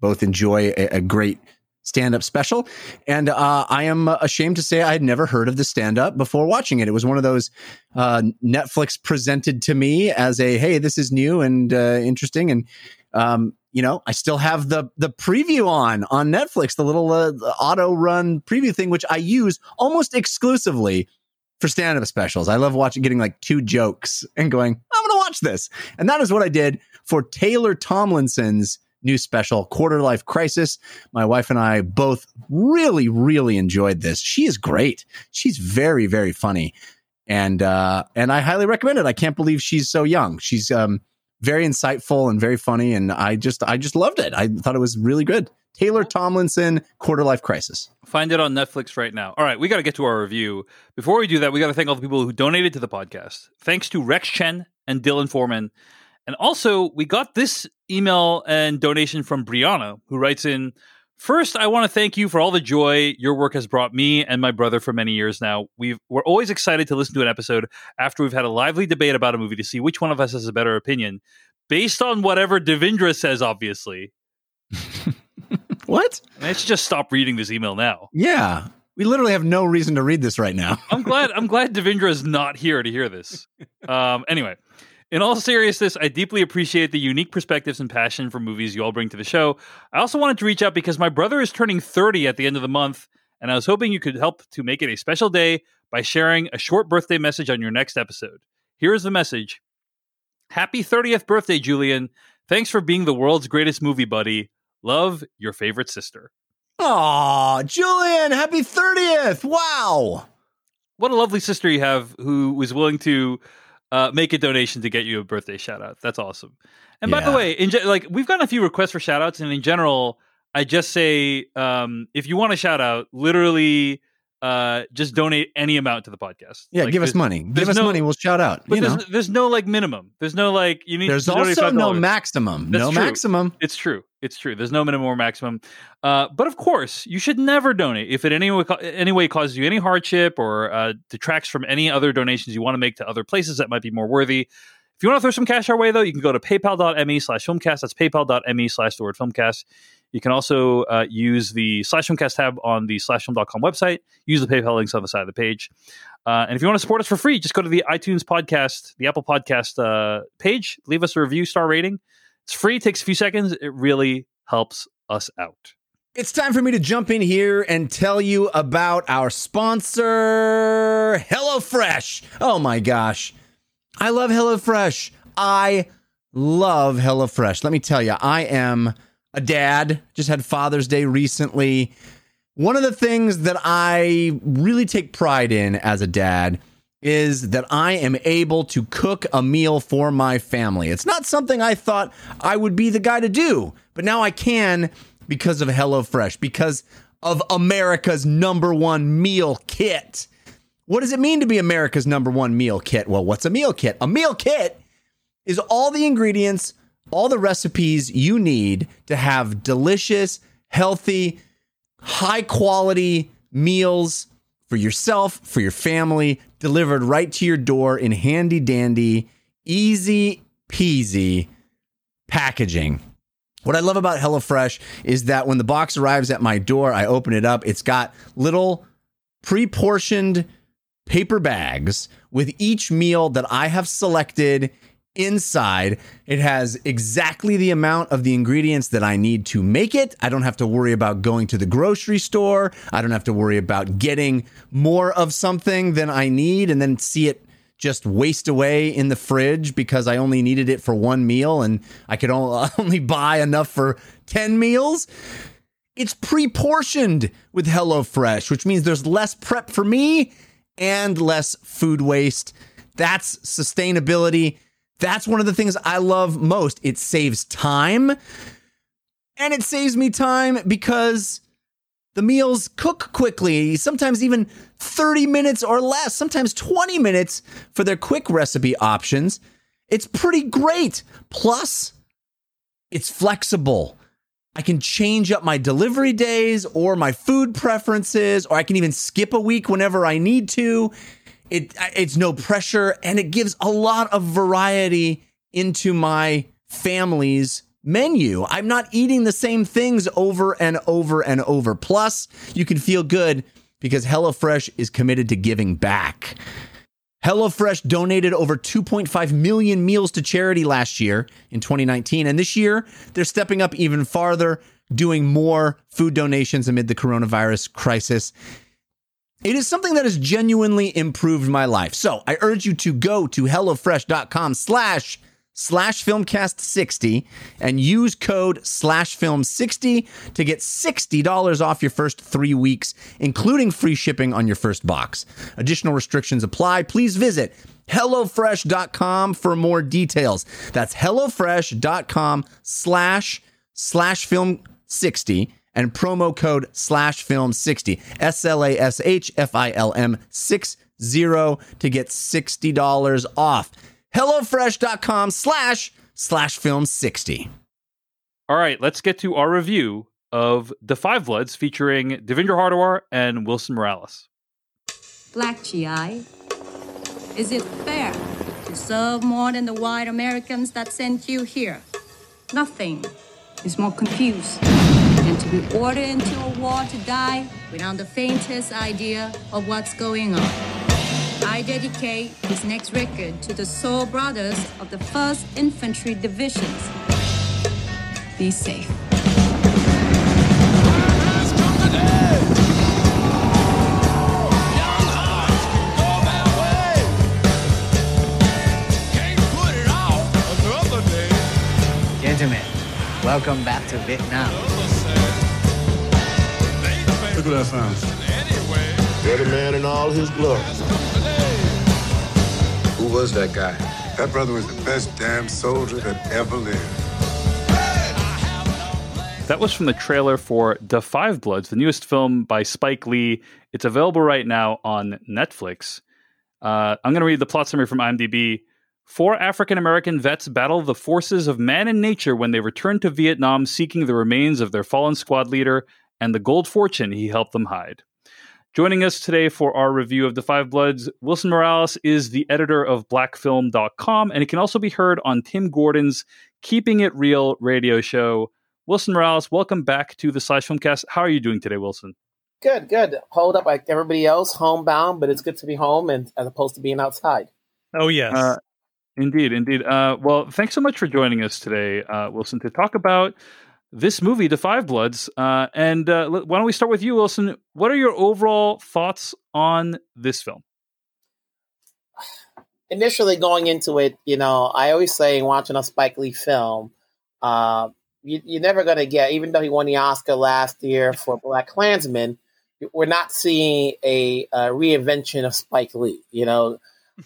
both enjoy a, a great stand up special, and uh, I am ashamed to say I had never heard of the stand up before watching it. It was one of those uh, Netflix presented to me as a hey, this is new and uh, interesting, and um, you know, I still have the the preview on on Netflix, the little uh, auto run preview thing, which I use almost exclusively for stand-up specials. I love watching getting like two jokes and going, I'm going to watch this. And that is what I did for Taylor Tomlinson's new special, Quarter Life Crisis. My wife and I both really, really enjoyed this. She is great. She's very, very funny. And uh and I highly recommend it. I can't believe she's so young. She's um very insightful and very funny and I just I just loved it. I thought it was really good. Taylor Tomlinson, Quarter Life Crisis. Find it on Netflix right now. All right, we got to get to our review. Before we do that, we got to thank all the people who donated to the podcast. Thanks to Rex Chen and Dylan Foreman. And also, we got this email and donation from Brianna, who writes in First, I want to thank you for all the joy your work has brought me and my brother for many years now. We've, we're always excited to listen to an episode after we've had a lively debate about a movie to see which one of us has a better opinion, based on whatever Devindra says, obviously. *laughs* What? I should just stop reading this email now. Yeah. We literally have no reason to read this right now. I'm glad. I'm glad *laughs* Devindra is not here to hear this. Um, anyway, in all seriousness, I deeply appreciate the unique perspectives and passion for movies you all bring to the show. I also wanted to reach out because my brother is turning 30 at the end of the month, and I was hoping you could help to make it a special day by sharing a short birthday message on your next episode. Here is the message Happy 30th birthday, Julian. Thanks for being the world's greatest movie buddy. Love, your favorite sister. Aw, Julian, happy 30th. Wow. What a lovely sister you have who was willing to uh, make a donation to get you a birthday shout out. That's awesome. And by the way, in ge- like we've gotten a few requests for shout outs, and in general, I just say um, if you want a shout out, literally uh, just donate any amount to the podcast. Yeah, Like, give us money. Give us no- money. We'll shout out. But there's, there's no like minimum. There's no like you need. there's also no maximum. That's no true. maximum. It's true. It's true. There's no minimum or maximum. Uh, but of course, you should never donate if it any way, any way causes you any hardship or uh, detracts from any other donations you want to make to other places that might be more worthy. If you want to throw some cash our way, though, you can go to paypal.me slash filmcast. That's paypal.me slash the word filmcast. You can also uh, use the slash filmcast tab on the slashfilm.com website. Use the PayPal links on the side of the page. Uh, and if you want to support us for free, just go to the iTunes podcast, the Apple Podcast uh, page, leave us a review, star rating. It's free, it takes a few seconds. It really helps us out. It's time for me to jump in here and tell you about our sponsor, HelloFresh. Oh my gosh. I love HelloFresh. I love HelloFresh. Let me tell you, I am a dad, just had Father's Day recently. One of the things that I really take pride in as a dad is that I am able to cook a meal for my family. It's not something I thought I would be the guy to do, but now I can because of HelloFresh, because of America's number one meal kit. What does it mean to be America's number one meal kit? Well, what's a meal kit? A meal kit is all the ingredients, all the recipes you need to have delicious, healthy, high quality meals for yourself, for your family, delivered right to your door in handy dandy, easy peasy packaging. What I love about HelloFresh is that when the box arrives at my door, I open it up. It's got little pre portioned paper bags with each meal that I have selected inside. It has exactly the amount of the ingredients that I need to make it. I don't have to worry about going to the grocery store. I don't have to worry about getting more of something than I need and then see it just waste away in the fridge because I only needed it for one meal and I could *laughs* only buy enough for 10 meals. It's pre-portioned with HelloFresh, which means there's less prep for me and less food waste. That's sustainability. That's one of the things I love most. It saves time. And it saves me time because the meals cook quickly, sometimes even 30 minutes or less, sometimes 20 minutes for their quick recipe options. It's pretty great. Plus, it's flexible. I can change up my delivery days or my food preferences, or I can even skip a week whenever I need to. It it's no pressure and it gives a lot of variety into my family's menu. I'm not eating the same things over and over and over. Plus, you can feel good because HelloFresh is committed to giving back. HelloFresh donated over 2.5 million meals to charity last year in 2019. And this year, they're stepping up even farther, doing more food donations amid the coronavirus crisis. It is something that has genuinely improved my life. So I urge you to go to HelloFresh.com slash slash filmcast60 and use code slash film60 to get $60 off your first three weeks, including free shipping on your first box. Additional restrictions apply. Please visit HelloFresh.com for more details. That's HelloFresh.com slash slash film60 and promo code slash film 60 s-l-a-s-h-f-i-l-m 60 to get $60 off hellofresh.com slash slash film 60 All right, let's get to our review of Da 5 Bloods featuring Devindra Hardawar and Wilson Morales. Black GI. Is it fair to serve more than the white Americans that sent you here? Nothing is more confused and to be ordered into a war to die without the faintest idea of what's going on. I dedicate this next record to the soul brothers of the 1st Infantry Divisions. Be safe. Gentlemen, welcome back to Vietnam. Look that sound. You're man in all his glory. Who was that guy? That brother was the best damn soldier that ever lived. That was from the trailer for Da 5 Bloods, the newest film by Spike Lee. It's available right now on Netflix. Uh, I'm going to read the plot summary from IMDb. Four African American vets battle the forces of man and nature when they return to Vietnam seeking the remains of their fallen squad leader and the gold fortune he helped them hide. Joining us today for our review of Da 5 Bloods, Wilson Morales is the editor of blackfilm.com, and it can also be heard on Tim Gordon's Keeping It Real radio show. Wilson Morales, welcome back to the Slash Filmcast. How are you doing today, Wilson? Good, good. Holed up like everybody else, homebound, but it's good to be home and as opposed to being outside. Oh yes. Uh, indeed, indeed. Uh, well, thanks so much for joining us today, uh, Wilson, to talk about this movie, Da 5 Bloods. Uh, and uh, why don't we start with you, Wilson? What are your overall thoughts on this film? Initially going into it, you know, I always say in watching a Spike Lee film, uh, you, you're never going to get, even though he won the Oscar last year for BlacKkKlansman, we're not seeing a, a reinvention of Spike Lee. You know,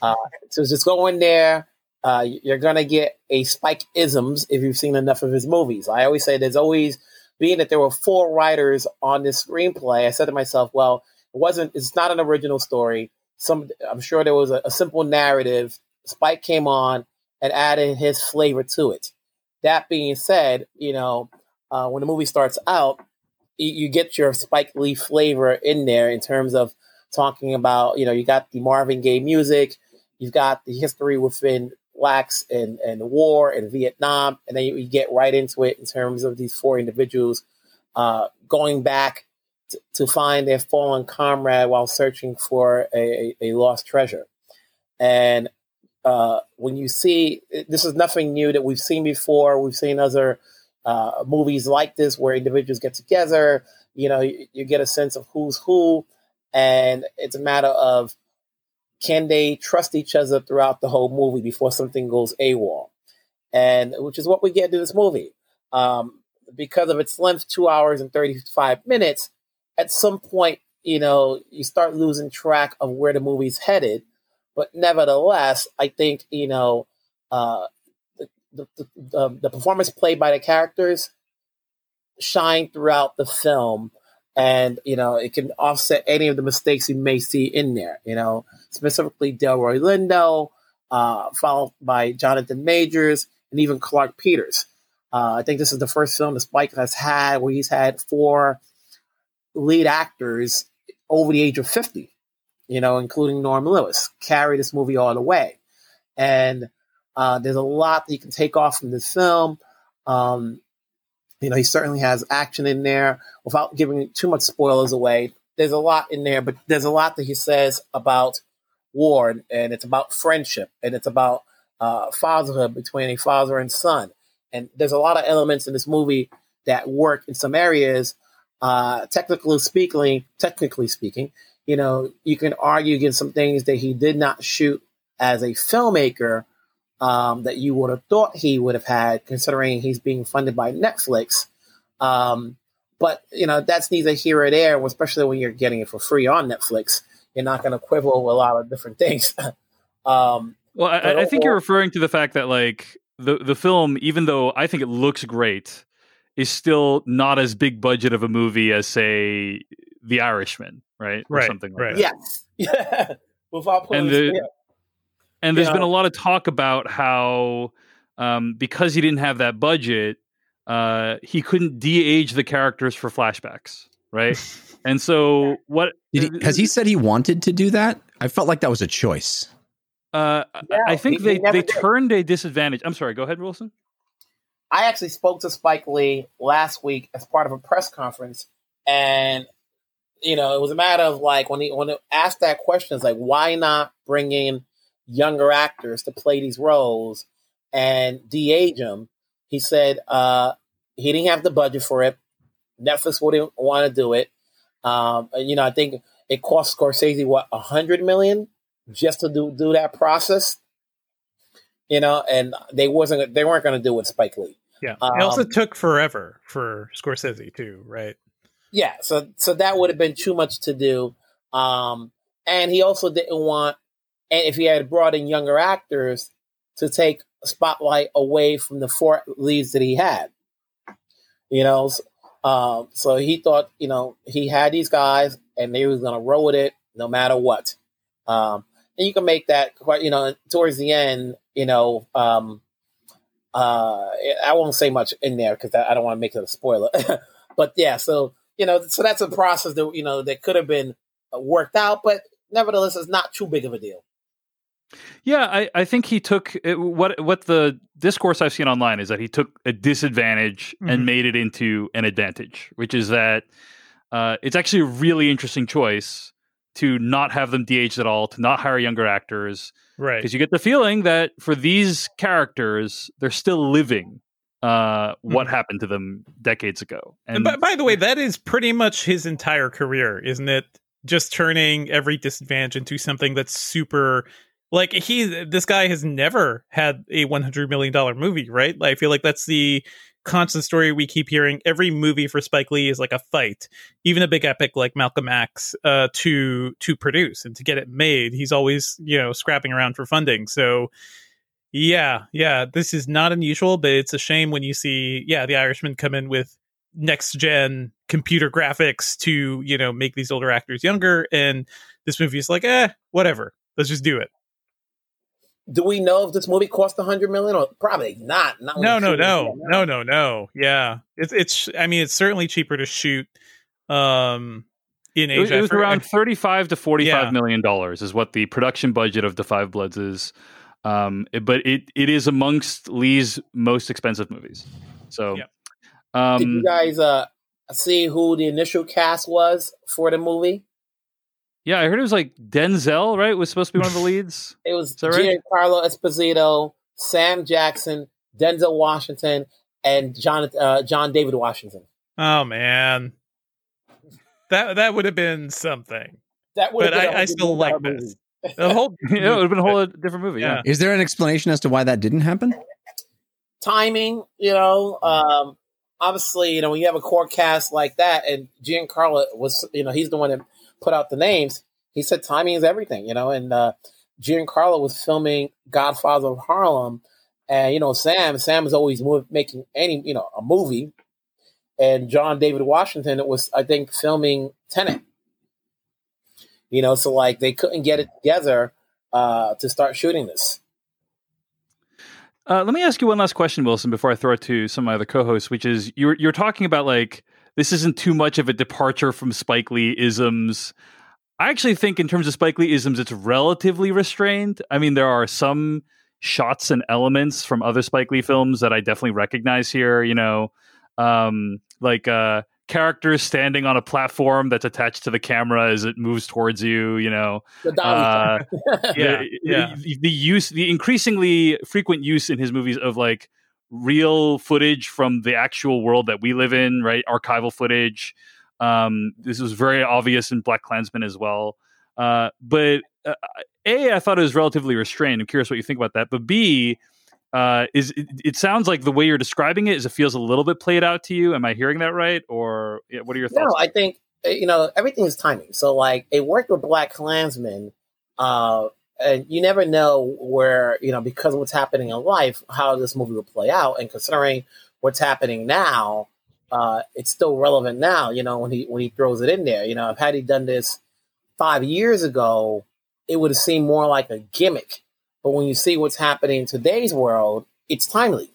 uh, so just go in there. Uh, you're going to get a Spike isms if you've seen enough of his movies. I always say there's always, being that there were four writers on this screenplay, I said to myself, well, it wasn't, it's not an original story. Some, I'm sure there was a, a simple narrative. Spike came on and added his flavor to it. That being said, you know, uh, when the movie starts out, you, you get your Spike Lee flavor in there in terms of talking about, you know, you got the Marvin Gaye music, you've got the history within blacks and, and the war and Vietnam, and then you, you get right into it in terms of these four individuals uh, going back to, to find their fallen comrade while searching for a, a, a lost treasure. And uh, when you see this is nothing new that we've seen before. We've seen other uh, movies like this where individuals get together. You know, you, you, get a sense of who's who, and it's a matter of can they trust each other throughout the whole movie before something goes AWOL, and which is what we get in this movie. Um, because of its length, two hours and thirty-five minutes. At some point, you know, you start losing track of where the movie's headed but nevertheless, I think you know uh, the, the, the, the performance played by the characters shine throughout the film, and you know it can offset any of the mistakes you may see in there. You know, specifically Delroy Lindo, uh, followed by Jonathan Majors, and even Clarke Peters. Uh, I think this is the first film that Spike has had where he's had four lead actors over the age of fifty you know, including Norm Lewis, carry this movie all the way. And uh, there's a lot that you can take off from this film. Um, you know, he certainly has action in there without giving too much spoilers away. There's a lot in there, but there's a lot that he says about war, and, and it's about friendship, and it's about uh, fatherhood between a father and son. And there's a lot of elements in this movie that work in some areas. Uh, technically speaking, technically speaking, you know, you can argue against some things that he did not shoot as a filmmaker um, that you would have thought he would have had, considering he's being funded by Netflix. Um, but you know, that's neither here or there, especially when you're getting it for free on Netflix. You're not going to quibble with a lot of different things. *laughs* um, well, I, I think you're referring to the fact that like the the film, even though I think it looks great, is still not as big budget of a movie as say The Irishman, right? Right. Or something like right. that. yes, yeah. *laughs* Without pulling And the- yeah. And there's Yeah. been a lot of talk about how um, because he didn't have that budget, uh, he couldn't de-age the characters for flashbacks, right? and so *laughs* what Did he, has he said he wanted to do that? I felt like that was a choice. Uh, Yeah, I think he- they, he they did. turned a disadvantage. I'm sorry. Go ahead, Wilson. I actually spoke to Spike Lee last week as part of a press conference, and you know, it was a matter of like when he when he asked that question, it's like, why not bring in younger actors to play these roles and de-age them? He said uh, he didn't have the budget for it. Netflix wouldn't want to do it. Um, you know, I think it cost Scorsese what a hundred million just to do do that process. You know, and they wasn't they weren't going to do it with Spike Lee. Yeah, it also took forever for Scorsese too, right? Yeah, so so that would have been too much to do. Um, and he also didn't want, and if he had brought in younger actors, to take spotlight away from the four leads that he had. You know, um, so he thought, you know, he had these guys, and they was going to roll with it no matter what. Um, and you can make that quite, you know, towards the end, you know, um, uh, I won't say much in there because I don't want to make it a spoiler. *laughs* but yeah, so you know, so that's a process that you know that could have been uh, worked out, but nevertheless, it's not too big of a deal. Yeah, I, I think he took it, what what the discourse I've seen online is that he took a disadvantage mm-hmm. and made it into an advantage, which is that uh, it's actually a really interesting choice to not have them de-aged at all, to not hire younger actors, right? Because you get the feeling that for these characters, they're still living uh, what mm-hmm. happened to them decades ago. And, and by, by, the way, that is pretty much his entire career, isn't it? Just turning every disadvantage into something that's super. Like he, this guy has never had a one hundred million dollar movie, right? like, I feel like that's the constant story we keep hearing. Every movie for Spike Lee is like a fight, even a big epic like Malcolm X, uh, to to produce and to get it made. He's always you know scrapping around for funding. So yeah, yeah, this is not unusual, but it's a shame when you see, yeah, the Irishman come in with next gen computer graphics to, you know, make these older actors younger. And this movie is like, eh, whatever. Let's just do it. Do we know if this movie cost a hundred million or probably not? not no, no, no, no, no, no. Yeah, it's it's. I mean, it's certainly cheaper to shoot um in Asia. It was, around thirty-five to forty-five yeah. million dollars is what the production budget of Da 5 Bloods is. Um, it, but it it is amongst Lee's most expensive movies. So, yeah. um, did you guys uh see who the initial cast was for the movie? Yeah, I heard it was like Denzel, right? Was supposed to be one of the *laughs* leads. it was Giancarlo right? Esposito, Sam Jackson, Denzel Washington, and John uh, John David Washington. Oh man, that that would have been something. That would. But I, I still like this. A whole, *laughs* yeah, it would have been a whole *laughs* different movie. Yeah. Is there an explanation as to why that didn't happen? Timing, you know. Um, obviously, you know, when you have a core cast like that, and Giancarlo was, you know, he's the one that put out the names. He said timing is everything, you know. And uh, Giancarlo was filming Godfather of Harlem, and you know, Sam, Sam is always making any, you know, a movie. And John David Washington it was, I think, filming Tenet. You know, so like they couldn't get it together uh, to start shooting this. Uh, let me ask you one last question, Wilson, before I throw it to some of my other co-hosts, which is you're you're talking about like this isn't too much of a departure from Spike Lee isms. I actually think in terms of Spike Lee isms, it's relatively restrained. I mean, there are some shots and elements from other Spike Lee films that I definitely recognize here. You know, um, like uh, characters standing on a platform that's attached to the camera as it moves towards you you know uh, *laughs* yeah, yeah. The, the, use the increasingly frequent use in his movies of like real footage from the actual world that we live in right archival footage um, this was very obvious in BlacKkKlansman as well uh, but uh, a i thought it was relatively restrained i'm curious what you think about that but b uh, is it, it, sounds like the way you're describing it is it feels a little bit played out to you. Am I hearing that right, or yeah, what are your thoughts? No, I think uh, you know everything is timing. So like it worked with BlacKkKlansman, uh, and you never know where you know because of what's happening in life how this movie will play out, and considering what's happening now, uh, it's still relevant now. You know when he when he throws it in there. You know, if had he done this five years ago, it would have seemed more like a gimmick but when you see what's happening in today's world, it's timely.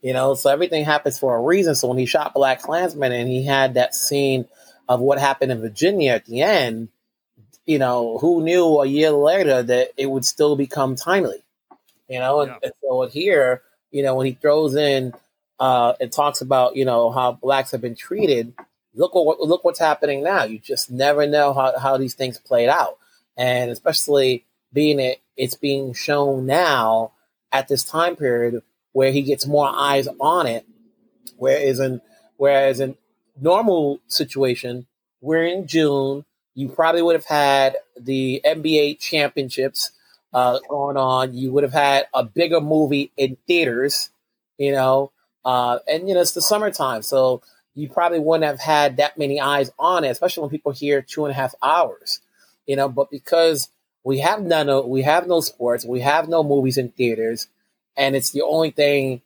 You know, so everything happens for a reason. So when he shot BlacKkKlansman and he had that scene of what happened in Virginia at the end, you know, who knew a year later that it would still become timely? You know, and, yeah. and so here, you know, when he throws in uh, and talks about, you know, how blacks have been treated, look what look what's happening now. You just never know how, how these things played out, and especially being it, it's being shown now at this time period where he gets more eyes on it. Whereas in whereas in normal situation, we're in June. You probably would have had the NBA championships uh, going on. You would have had a bigger movie in theaters, you know, uh, and you know it's the summertime, so you probably wouldn't have had that many eyes on it, especially when people hear two and a half hours, you know. But because we have none of, we have no sports, we have no movies in theaters, and it's the only thing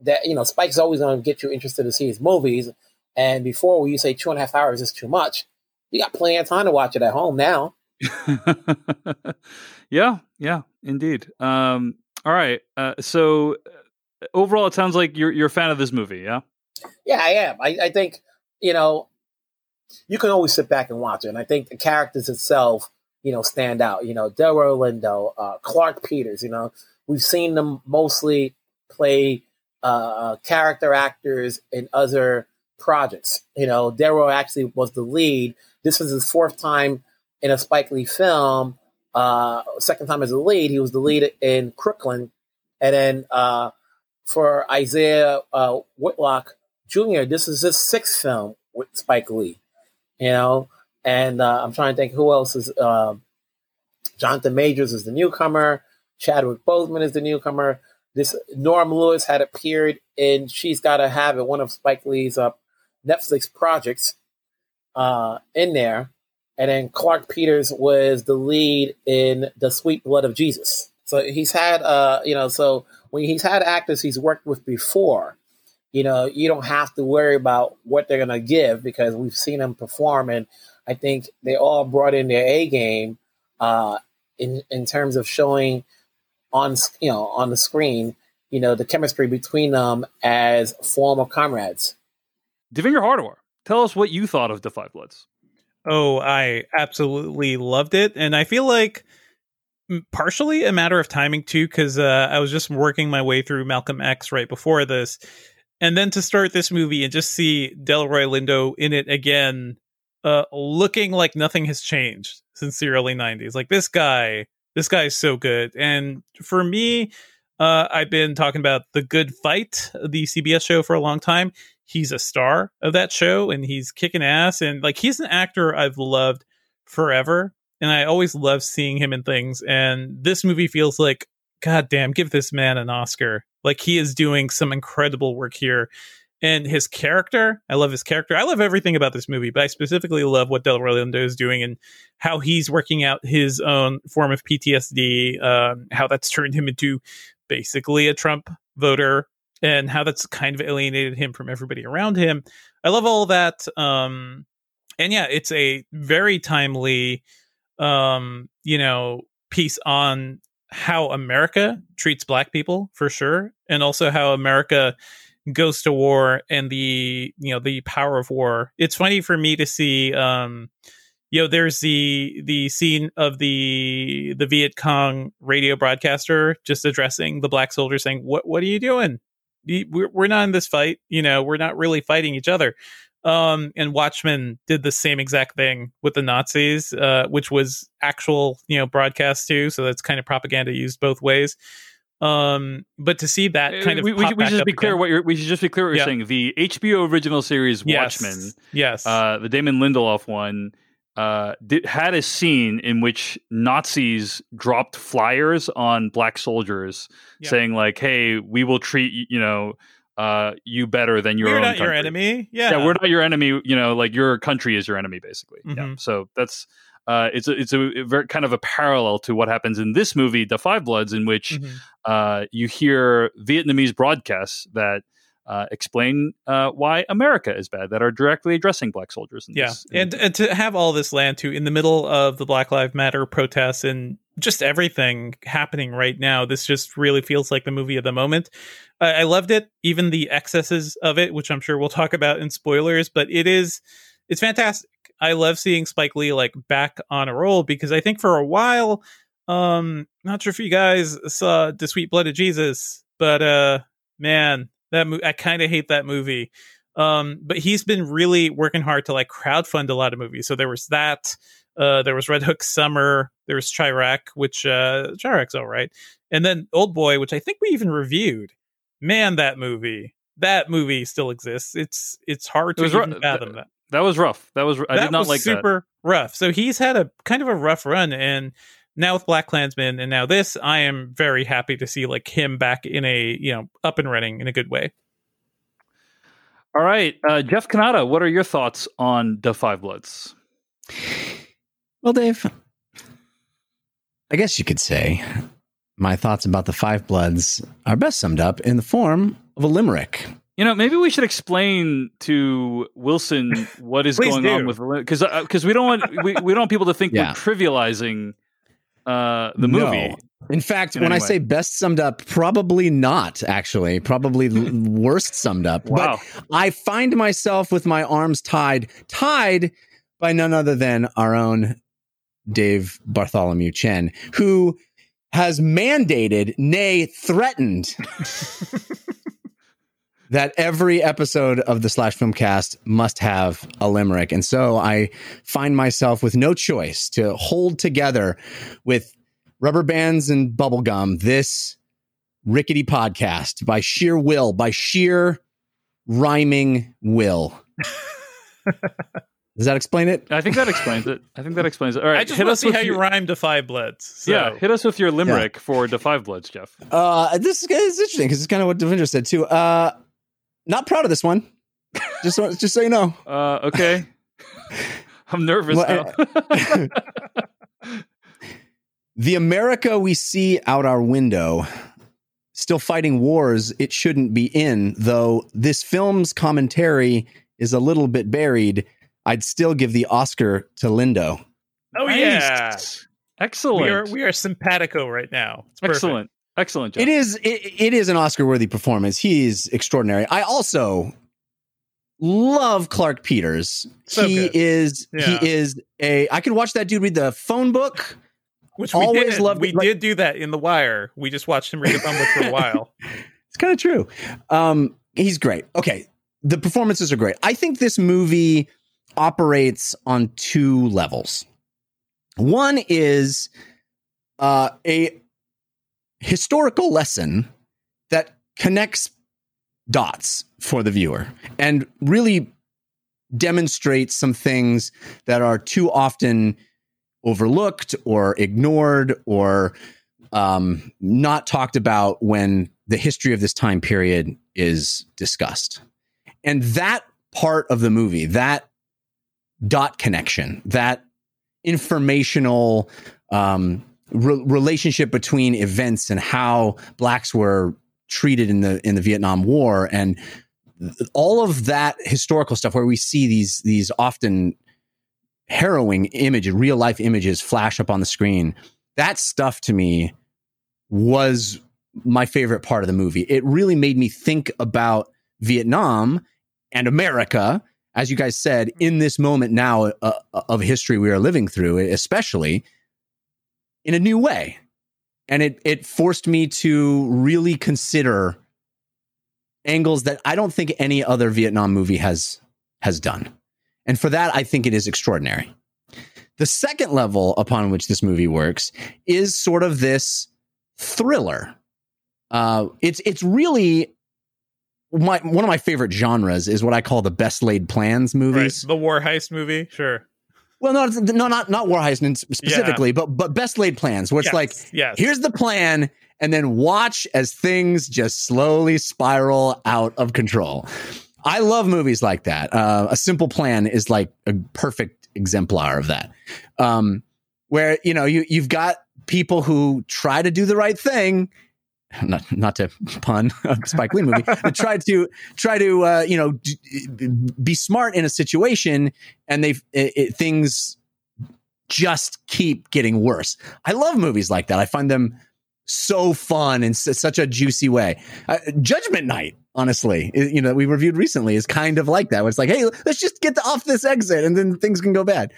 that you know. Spike's always going to get you interested to see his movies, and before when you say two and a half hours is too much, you got plenty of time to watch it at home now. *laughs* yeah, yeah, indeed. Um, all right. Uh, so uh, overall, it sounds like you're you're a fan of this movie. Yeah. Yeah, I am. I, I think you know you can always sit back and watch it, and I think the characters itself, you know, stand out. You know, Delroy Lindo, uh, Clarke Peters. You know, we've seen them mostly play uh, character actors in other projects. You know, Delroy actually was the lead. This was his fourth time in a Spike Lee film. Uh, second time as a lead, he was the lead in Crooklyn, and then uh, for Isaiah uh, Whitlock Jr., this is his sixth film with Spike Lee. You know, and uh, I'm trying to think who else is. Uh, Jonathan Majors is the newcomer. Chadwick Boseman is the newcomer. This Norm Lewis had appeared in She's Gotta Have It, one of Spike Lee's uh, Netflix projects, uh, in there. And then Clarke Peters was the lead in The Sweet Blood of Jesus. So he's had, uh, you know, so when he's had actors he's worked with before, you know, you don't have to worry about what they're going to give because we've seen them perform. And I think they all brought in their A game uh, in, in terms of showing on, you know, on the screen, you know, the chemistry between them as former comrades. Devindra Hardawar, tell us what you thought of Da 5 Bloods. Oh, I absolutely loved it. And I feel like partially a matter of timing too, because uh, I was just working my way through Malcolm X right before this. And then to start this movie and just see Delroy Lindo in it again, uh, looking like nothing has changed since the early 90s. Like this guy, this guy is so good. And for me, uh, I've been talking about The Good Fight, the CBS show, for a long time he's a star of that show and he's kicking ass. And like he's an actor I've loved forever and I always love seeing him in things. And this movie feels like god damn give this man an Oscar. Like he is doing some incredible work here. And his character I love his character. I love everything about this movie but I specifically love what Delroy Lindo is doing and how he's working out his own form of PTSD um, how that's turned him into basically a Trump voter and how that's kind of alienated him from everybody around him. I love all that. Um, and yeah, it's a very timely, um, you know, piece on how America treats black people for sure, and also how America goes to war and the you know the power of war. It's funny for me to see. Um, you know, there's the the scene of the the Viet Cong radio broadcaster just addressing the black soldier, saying, "What what are you doing? We're not in this fight. You know, we're not really fighting each other. Um, and Watchmen did the same exact thing with the Nazis, uh, which was actual, you know, broadcast too. So that's kind of propaganda used both ways. Um, but to see that uh, kind of we, we, we should just be clear what you're we should just be clear what you're saying. The HBO original series Watchmen, yes, yes. Uh, the Damon Lindelof one uh, did, had a scene in which Nazis dropped flyers on black soldiers saying like, "Hey, we will treat you know uh, you better than your we're own not country. your enemy. Yeah. yeah, we're not your enemy. You know, like your country is your enemy, basically. Mm-hmm. Yeah. So that's uh, it's a, it's a, a, very kind of a parallel to what happens in this movie, Da 5 Bloods, in which mm-hmm. uh, you hear Vietnamese broadcasts that uh, explain uh, why America is bad that are directly addressing black soldiers. yeah, this, and and to have all this land too in the middle of the Black Lives Matter protests and just everything happening right now. This just really feels like the movie of the moment. I, I loved it, even the excesses of it, which I'm sure we'll *laughs* talk about in spoilers. But it is it's fantastic. I love seeing Spike Lee like back on a roll because I think for a while, um, not sure if you guys saw The Sweet Blood of Jesus, but uh man, that mo- I kind of hate that movie. Um, but he's been really working hard to like crowdfund a lot of movies. So there was that. Uh, there was Red Hook Summer. There was Chi-Raq, which uh, Chi-Raq's all right, and then Old Boy, which I think we even reviewed. Man, that movie, that movie still exists. It's it's hard It to was even ru- fathom that. That was rough. That was I that did not was like that. super rough. So he's had a kind of a rough run, and now with BlacKkKlansman, and now this, I am very happy to see like him back in a you know up and running in a good way. All right, uh, Jeff Cannata, what are your thoughts on Da 5 Bloods? Well, Dave, I guess you could say my thoughts about Da 5 Bloods are best summed up in the form of a limerick. You know, maybe we should explain to Wilson what is *laughs* going do. on with because because we don't want we, we don't want people to think Yeah. we're trivializing uh, the No. movie. In fact, In when I way. say best summed up, probably not actually, probably *laughs* worst summed up. Wow. But I find myself with my arms tied, tied by none other than our own Dave Bartholomew Chen, who has mandated, nay, threatened *laughs* that every episode of the Slash Filmcast must have a limerick. And so I find myself with no choice to hold together with rubber bands and bubblegum this rickety podcast by sheer will, by sheer rhyming will. *laughs* Does that explain it? I think that explains it. I think that explains it. All right, I just hit want to us see with how you your- rhyme Da 5 Bloods. So. Yeah, hit us with your limerick for Da 5 Bloods, Jeff. Uh, this is it's interesting because it's kind of what Devindra said too. Uh, not proud of this one. Just so, just so you know. *laughs* Uh, okay, *laughs* I'm nervous Well, now. *laughs* the America we see out our window, still fighting wars it shouldn't be in, though this film's commentary is a little bit buried. I'd still give the Oscar to Lindo. Oh yeah, excellent, we are we are simpatico right now. It's perfect. excellent, excellent. Jeff. It is it, it is an Oscar worthy performance. He's extraordinary. I also love Clarke Peters. So he good. is Yeah. he is a I could watch that dude read the phone book. Which we Always did. loved we right- did do that in The Wire. We just watched him read a phone book for a while. *laughs* It's kind of true. Um, he's great. Okay. The performances are great. I think this movie operates on two levels. One is uh, a historical lesson that connects dots for the viewer and really demonstrates some things that are too often overlooked or ignored or um, not talked about when the history of this time period is discussed. And that part of the movie, that dot connection, that informational um, re- relationship between events and how blacks were treated in the in the Vietnam War and all of that historical stuff where we see these these often harrowing images, real life images flash up on the screen. That stuff to me was my favorite part of the movie. It really made me think about Vietnam and America, as you guys said, in this moment now uh, of history we are living through, especially in a new way. And it it forced me to really consider angles that I don't think any other Vietnam movie has has done. And for that, I think it is extraordinary. The second level upon which this movie works is sort of this thriller. Uh, it's it's really my one of my favorite genres is what I call the best laid plans right. movies. The war heist movie, sure. Well, no, no, not not War Heist specifically, but but best laid plans, where it's Yes, like yes. here's the plan, and then watch as things just slowly spiral out of control. I love movies like that. Uh, a simple plan is like a perfect exemplar of that. Um, where you know you you've got people who try to do the right thing. Not, not to pun *laughs* a Spike Lee movie, but try to try to uh, you know d- be smart in a situation, and they things just keep getting worse. I love movies like that. I find them so fun in s- such a juicy way. Uh, Judgment Night, honestly, you know, we reviewed recently is kind of like that. Where it's like, hey, let's just get off this exit, and then things can go bad.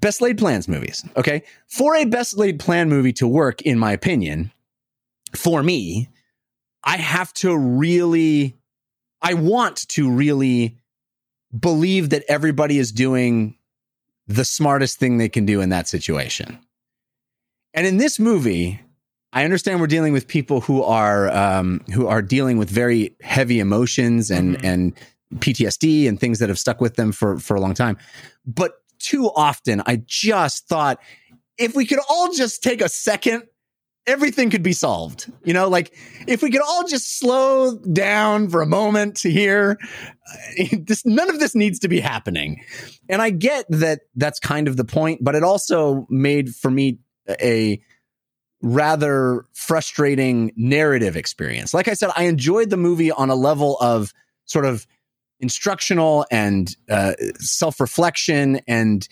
Best laid plans movies. Okay, for a best laid plan movie to work, in my opinion, for me, I have to really, I want to really believe that everybody is doing the smartest thing they can do in that situation. And in this movie, I understand we're dealing with people who are um, who are dealing with very heavy emotions and Mhm. and PTSD and things that have stuck with them for for a long time. But too often, I just thought if we could all just take a second, everything could be solved. You know, like if we could all just slow down for a moment here, uh, *laughs* this none of this needs to be happening. And I get that that's kind of the point, but it also made for me a rather frustrating narrative experience. Like I said, I enjoyed the movie on a level of sort of instructional and uh, self reflection and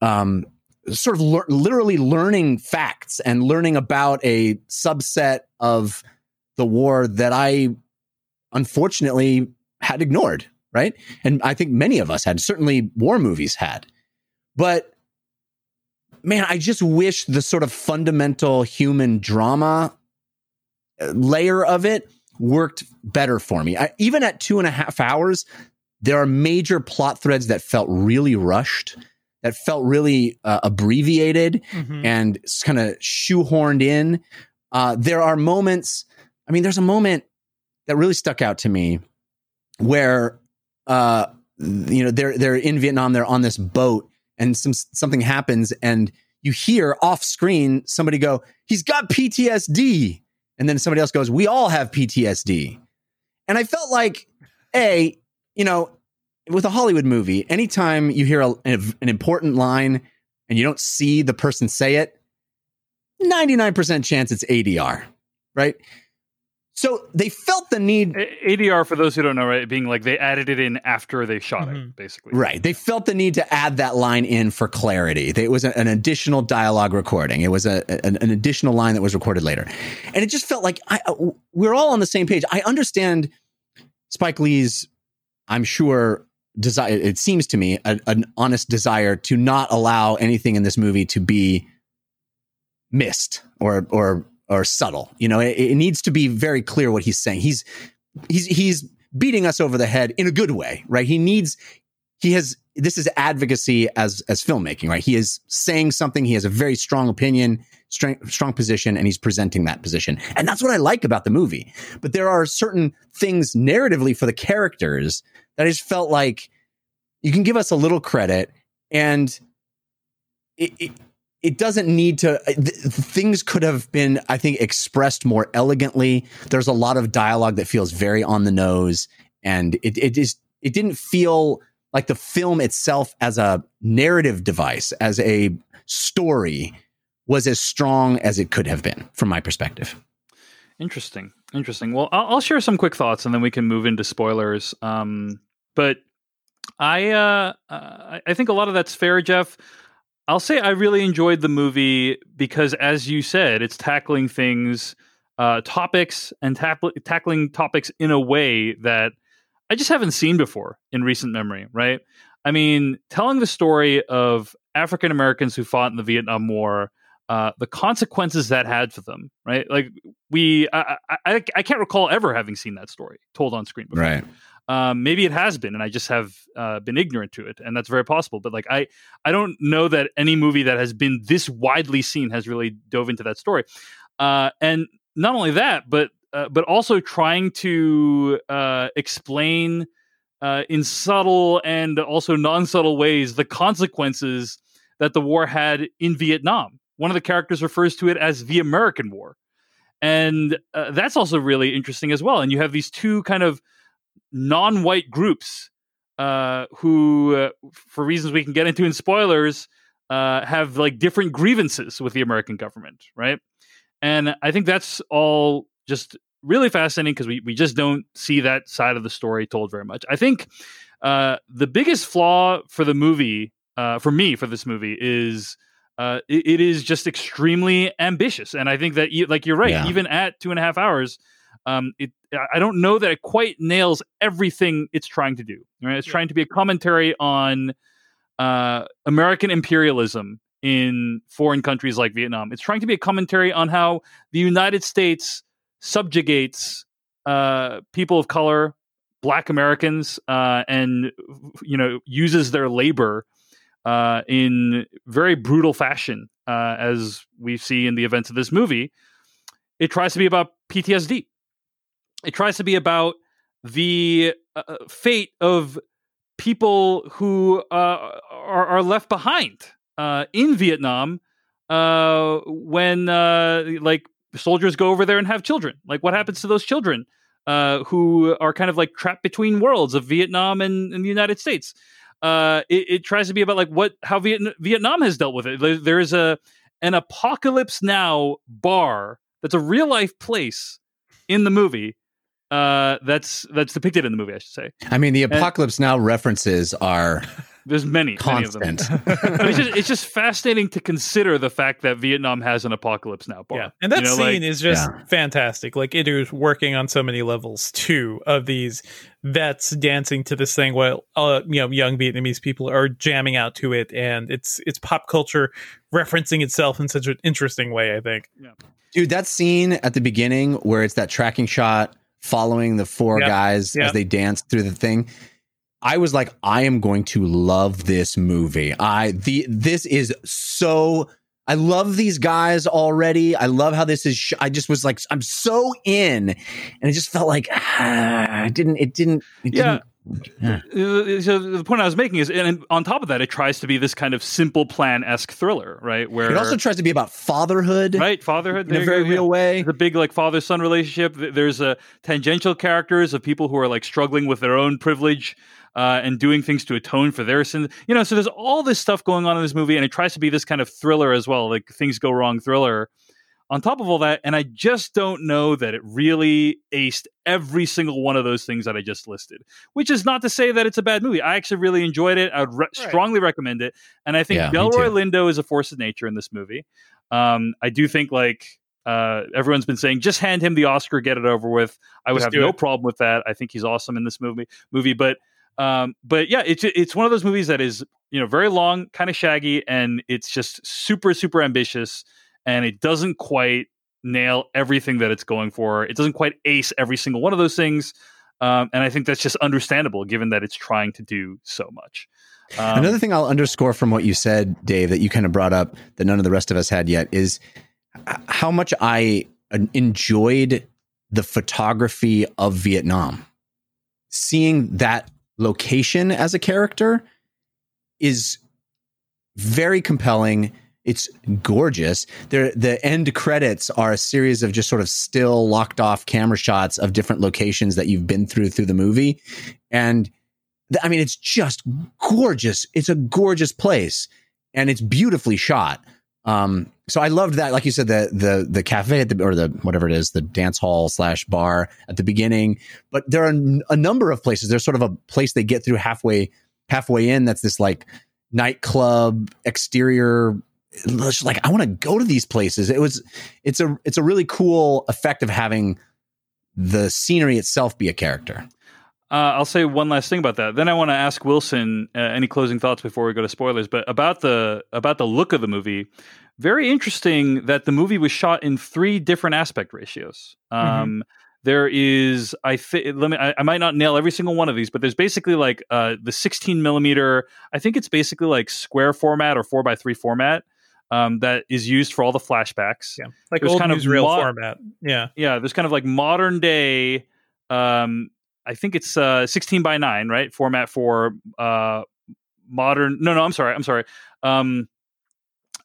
um, sort of lear- literally learning facts and learning about a subset of the war that I unfortunately had ignored. Right. And I think many of us had, certainly war movies had. But man, I just wish the sort of fundamental human drama uh, layer of it worked better for me. I, even at two and a half hours, there are major plot threads that felt really rushed, that felt really uh, abbreviated Mhm. and kind of shoehorned in. Uh, there are moments. I mean, there's a moment that really stuck out to me where, uh, you know, they're they're in Vietnam. They're on this boat, and some something happens, and you hear off screen somebody go, "He's got PTSD," and then somebody else goes, "We all have PTSD," and I felt like, a, you know, with a Hollywood movie, anytime you hear a, an important line and you don't see the person say it, 99% chance it's ADR, right? So they felt the need, A- ADR, for those who don't know, right, being like they added it in after they shot Mhm. it, basically. right? They felt the need to add that line in for clarity. It was an additional dialogue recording. It was a, an, an additional line that was recorded later. And it just felt like I, uh, we're all on the same page. I understand Spike Lee's, I'm sure, desire, it seems to me, a, an honest desire to not allow anything in this movie to be missed or or or subtle. You know, it, it needs to be very clear what he's saying. He's he's he's beating us over the head in a good way, right? He needs he has this is advocacy as as filmmaking, right? He is saying something. He has a very strong opinion, strong strong position, and he's presenting that position. And that's what I like about the movie. But there are certain things narratively for the characters that I just felt like you can give us a little credit and it, it it doesn't need to th- things could have been i think expressed more elegantly there's a lot of dialogue that feels very on the nose and it it is it didn't feel like the film itself as a narrative device as a story was as strong as it could have been from my perspective Interesting. Interesting. Well, I'll, I'll share some quick thoughts and then we can move into spoilers. Um, but I, uh, uh, I think a lot of that's fair, Jeff. I'll say I really enjoyed the movie because, as you said, it's tackling things, uh, topics, and tackle tackling topics in a way that I just haven't seen before in recent memory. Right? I mean, telling the story of African Americans who fought in the Vietnam War, uh, the consequences that had for them. Right? Like we, I, I, I can't recall ever having seen that story told on screen before um, maybe it has been and i just have uh, been ignorant to it and that's very possible but like i i don't know that any movie that has been this widely seen has really dove into that story. Uh, and not only that but uh, but also trying to uh, explain uh, in subtle and also non-subtle ways the consequences that the war had in vietnam. One of the characters refers to it as the american war and uh, that's also really interesting as well and you have these two kind of non-white groups uh, who, uh, for reasons we can get into in spoilers, uh, have like different grievances with the American government, right? And I think that's all just really fascinating because we we just don't see that side of the story told very much. I think uh, the biggest flaw for the movie, uh, for me, for this movie, is uh, it, it is just extremely ambitious, and I think that you, like you're right, Yeah. even at two and a half hours, um, it I- don't know that it quite nails everything it's trying to do. Right? It's Yeah. trying to be a commentary on uh, American imperialism in foreign countries like Vietnam. It's trying to be a commentary on how the United States subjugates uh, people of color, Black Americans, uh, and you know uses their labor uh, in very brutal fashion, uh, as we see in the events of this movie. It tries to be about PTSD. It tries to be about the uh, fate of people who uh, are, are, left behind uh, in Vietnam uh, when uh, like soldiers go over there and have children. Like, what happens to those children uh, who are kind of like trapped between worlds of Vietnam and, and the United States? Uh, it, it, tries to be about like what how Viet- Vietnam has dealt with it. There, there's a an apocalypse now bar that's a real life place in the movie uh, that's that's depicted in the movie, I should say. I mean, the apocalypse and, now references are *laughs* there's many, constant. Many of them. *laughs* it's just, it's just fascinating to consider the fact that Vietnam has an apocalypse now. Bar. Yeah, and that you know, scene like, is just yeah. fantastic. Like it is working on so many levels too. Of these vets dancing to this thing while uh, you know young Vietnamese people are jamming out to it, and it's it's pop culture referencing itself in such an interesting way. I think. Yeah. Dude, that scene at the beginning where it's that tracking shot following the four Yep. guys Yep. as they dance through the thing. I was like, I am going to love this movie. I the this is so. I love these guys already. I love how this is. Sh- I just was like, I'm so in, and it just felt like *sighs* ah, it didn't. It didn't. It Yeah. didn't Uh, So the point I was making is, and on top of that, it tries to be this kind of simple plan esque thriller, right? Where It also tries to be about fatherhood, right fatherhood in a very go, yeah. real way. There's a big like father son relationship. There's a tangential characters of people who are like struggling with their own privilege uh, and doing things to atone for their sins. You know, so there's all this stuff going on in this movie, and it tries to be this kind of thriller as well, like things go wrong thriller. On top of all that, and I just don't know that it really aced every single one of those things that I just listed. Which is not to say that it's a bad movie. I actually really enjoyed it. I would re- Right. strongly recommend it, and I think Yeah, Delroy too. Lindo is a force of nature in this movie. Um, I do think like uh, everyone's been saying, just hand him the Oscar, get it over with. I would Just have no it. problem with that. I think he's awesome in this movie. Movie, but um, but yeah, it's it's one of those movies that is you know very long, kind of shaggy, and it's just super super ambitious, and it doesn't quite nail everything that it's going for. It doesn't quite ace every single one of those things. Um, and I think that's just understandable given that it's trying to do so much. Um, Another thing I'll underscore from what you said, Dave, that you kind of brought up that none of the rest of us had yet is how much I uh, enjoyed the photography of Vietnam. Seeing that location as a character is very compelling. It's gorgeous. There, the end credits are a series of just sort of still locked off camera shots of different locations that you've been through through the movie, and I mean, it's just gorgeous. It's a gorgeous place, and it's beautifully shot. Um, so I loved that. Like you said, the the the cafe at the or the whatever it is, the dance hall slash bar at the beginning. But there are a number of places. There's sort of a place they get through halfway halfway in. That's this like nightclub exterior. It's just like I want to go to these places. It was it's a it's a really cool effect of having the scenery itself be a character. Uh, I'll say one last thing about that. Then I want to ask Wilson uh, any closing thoughts before we go to spoilers. But about the about the look of the movie, very interesting that the movie was shot in three different aspect ratios. Um, There is, I think, let me. I, I might not nail every single one of these, but there's basically like uh, the 16 millimeter. I think it's basically like square format or four by three format um, that is used for all the flashbacks. Yeah, like was old kind of newsreel mo- format. Yeah, yeah there's kind of like modern day um i think it's uh 16 by 9 right format for uh modern no no i'm sorry i'm sorry um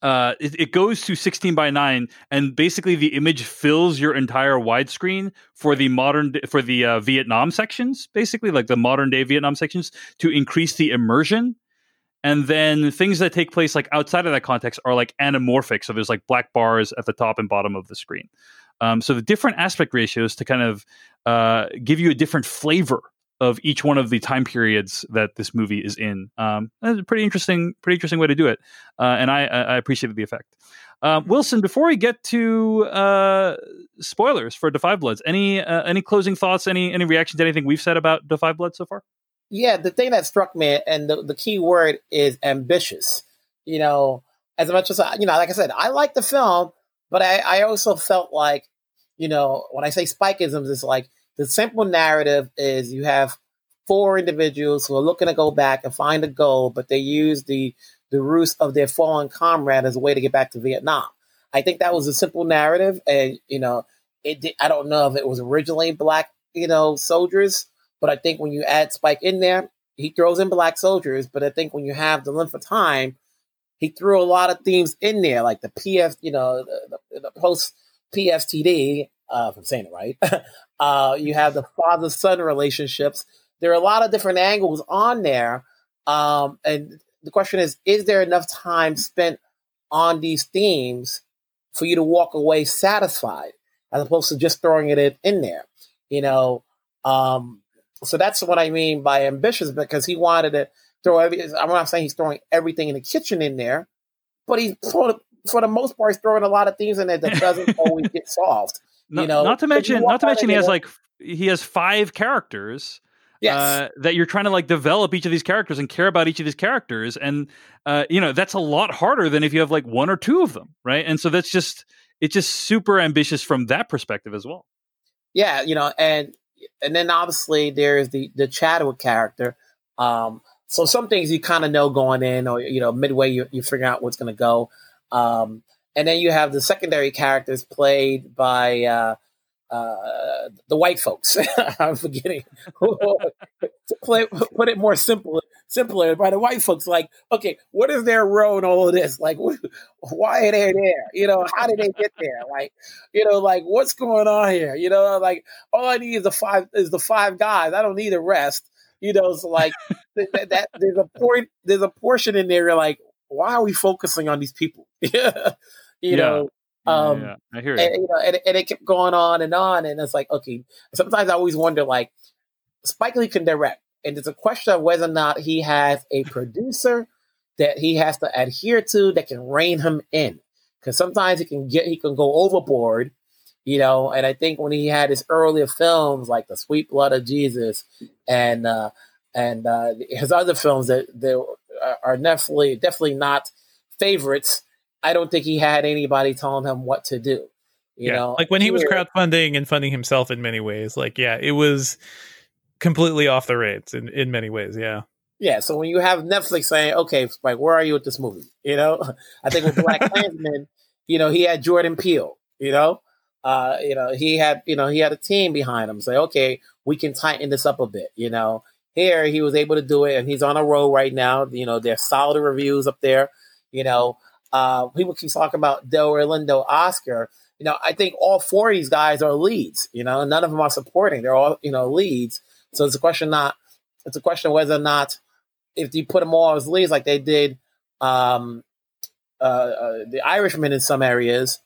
uh, it, it goes to 16 by 9 and basically the image fills your entire widescreen for the modern for the uh, vietnam sections basically like the modern day vietnam sections to increase the immersion and then things that take place like outside of that context are like anamorphic so there's like black bars at the top and bottom of the screen um, so the different aspect ratios to kind of uh, give you a different flavor of each one of the time periods that this movie is in. Um, that's a pretty interesting, pretty interesting way to do it, uh, and I, I appreciated the effect. Uh, Wilson, before we get to uh, spoilers for Da 5 Bloods, any uh, any closing thoughts? Any any reaction to anything we've said about Da 5 Bloods so far? Yeah, the thing that struck me, and the, the key word is ambitious. You know, as much as I, you know, like I said, I like the film, but I, I also felt like, you know, when I say spikeisms, it's like the simple narrative is you have four individuals who are looking to go back and find a goal, but they use the the ruse of their fallen comrade as a way to get back to Vietnam. I think that was a simple narrative, and you know, it. Did, I don't know if it was originally black, you know, soldiers, but I think when you add Spike in there, he throws in black soldiers. But I think when you have the length of time, he threw a lot of themes in there, like the PF, you know, the, the, the post PFTD. Uh, if I'm saying it right, *laughs* uh, you have the father son relationships. There are a lot of different angles on there, um, and the question is: Is there enough time spent on these themes for you to walk away satisfied, as opposed to just throwing it in there? You know, um, so that's what I mean by ambitious because he wanted to throw every. I'm not saying he's throwing everything in the kitchen in there, but he's for, for the most part he's throwing a lot of things in there that doesn't *laughs* always get solved. You know, not to mention, not to mention, he has like he has five characters. Yes. Uh, that you're trying to like develop each of these characters and care about each of these characters, and uh, you know that's a lot harder than if you have like one or two of them, right? And so that's just it's just super ambitious from that perspective as well. Yeah, you know, and and then obviously there's the the Chadwick character. Um, so some things you kind of know going in, or you know, midway you you figure out what's going to go. Um, and then you have the secondary characters played by uh, uh, the white folks. *laughs* I'm forgetting to play, put it more simple, simpler by the white folks. Like, okay, what is their role in all of this? Like, why are they there? You know, how did they get there? Like, you know, like what's going on here? You know, like all I need is the five is the five guys. I don't need the rest. You know, so like *laughs* that, that, there's a point, there's a portion in there. You're like, why are we focusing on these people? *laughs* you Yeah. know. Um, yeah, I hear and, it. you know, and, and it kept going on and on, and it's like, okay. Sometimes I always wonder, like, Spike Lee can direct, and it's a question of whether or not he has a producer that he has to adhere to that can rein him in, because sometimes he can get he can go overboard, you know. And I think when he had his earlier films like The Sweet Blood of Jesus and uh, and uh, his other films that that are definitely definitely not favorites. I don't think he had anybody telling him what to do. You yeah, know, like when he was crowdfunding and funding himself in many ways. Like, yeah, it was completely off the rails in, in many ways. Yeah. Yeah, so when you have Netflix saying, "Okay, Spike, where are you with this movie?" You know, *laughs* I think with Black *laughs* Klansman, you know, he had Jordan Peele. You know, uh, you know, he had, you know, he had a team behind him. Say, okay, we can tighten this up a bit. You know, here he was able to do it, and he's on a roll right now. You know, there's solid reviews up there. You know, uh, people keep talking about Del Lindo, Oscar. You know, I think all four of these guys are leads. You know, none of them are supporting. They're all, you know, leads. So it's a question not. It's a question of whether or not if you put them all as leads like they did um, uh, uh, the Irishman in some areas,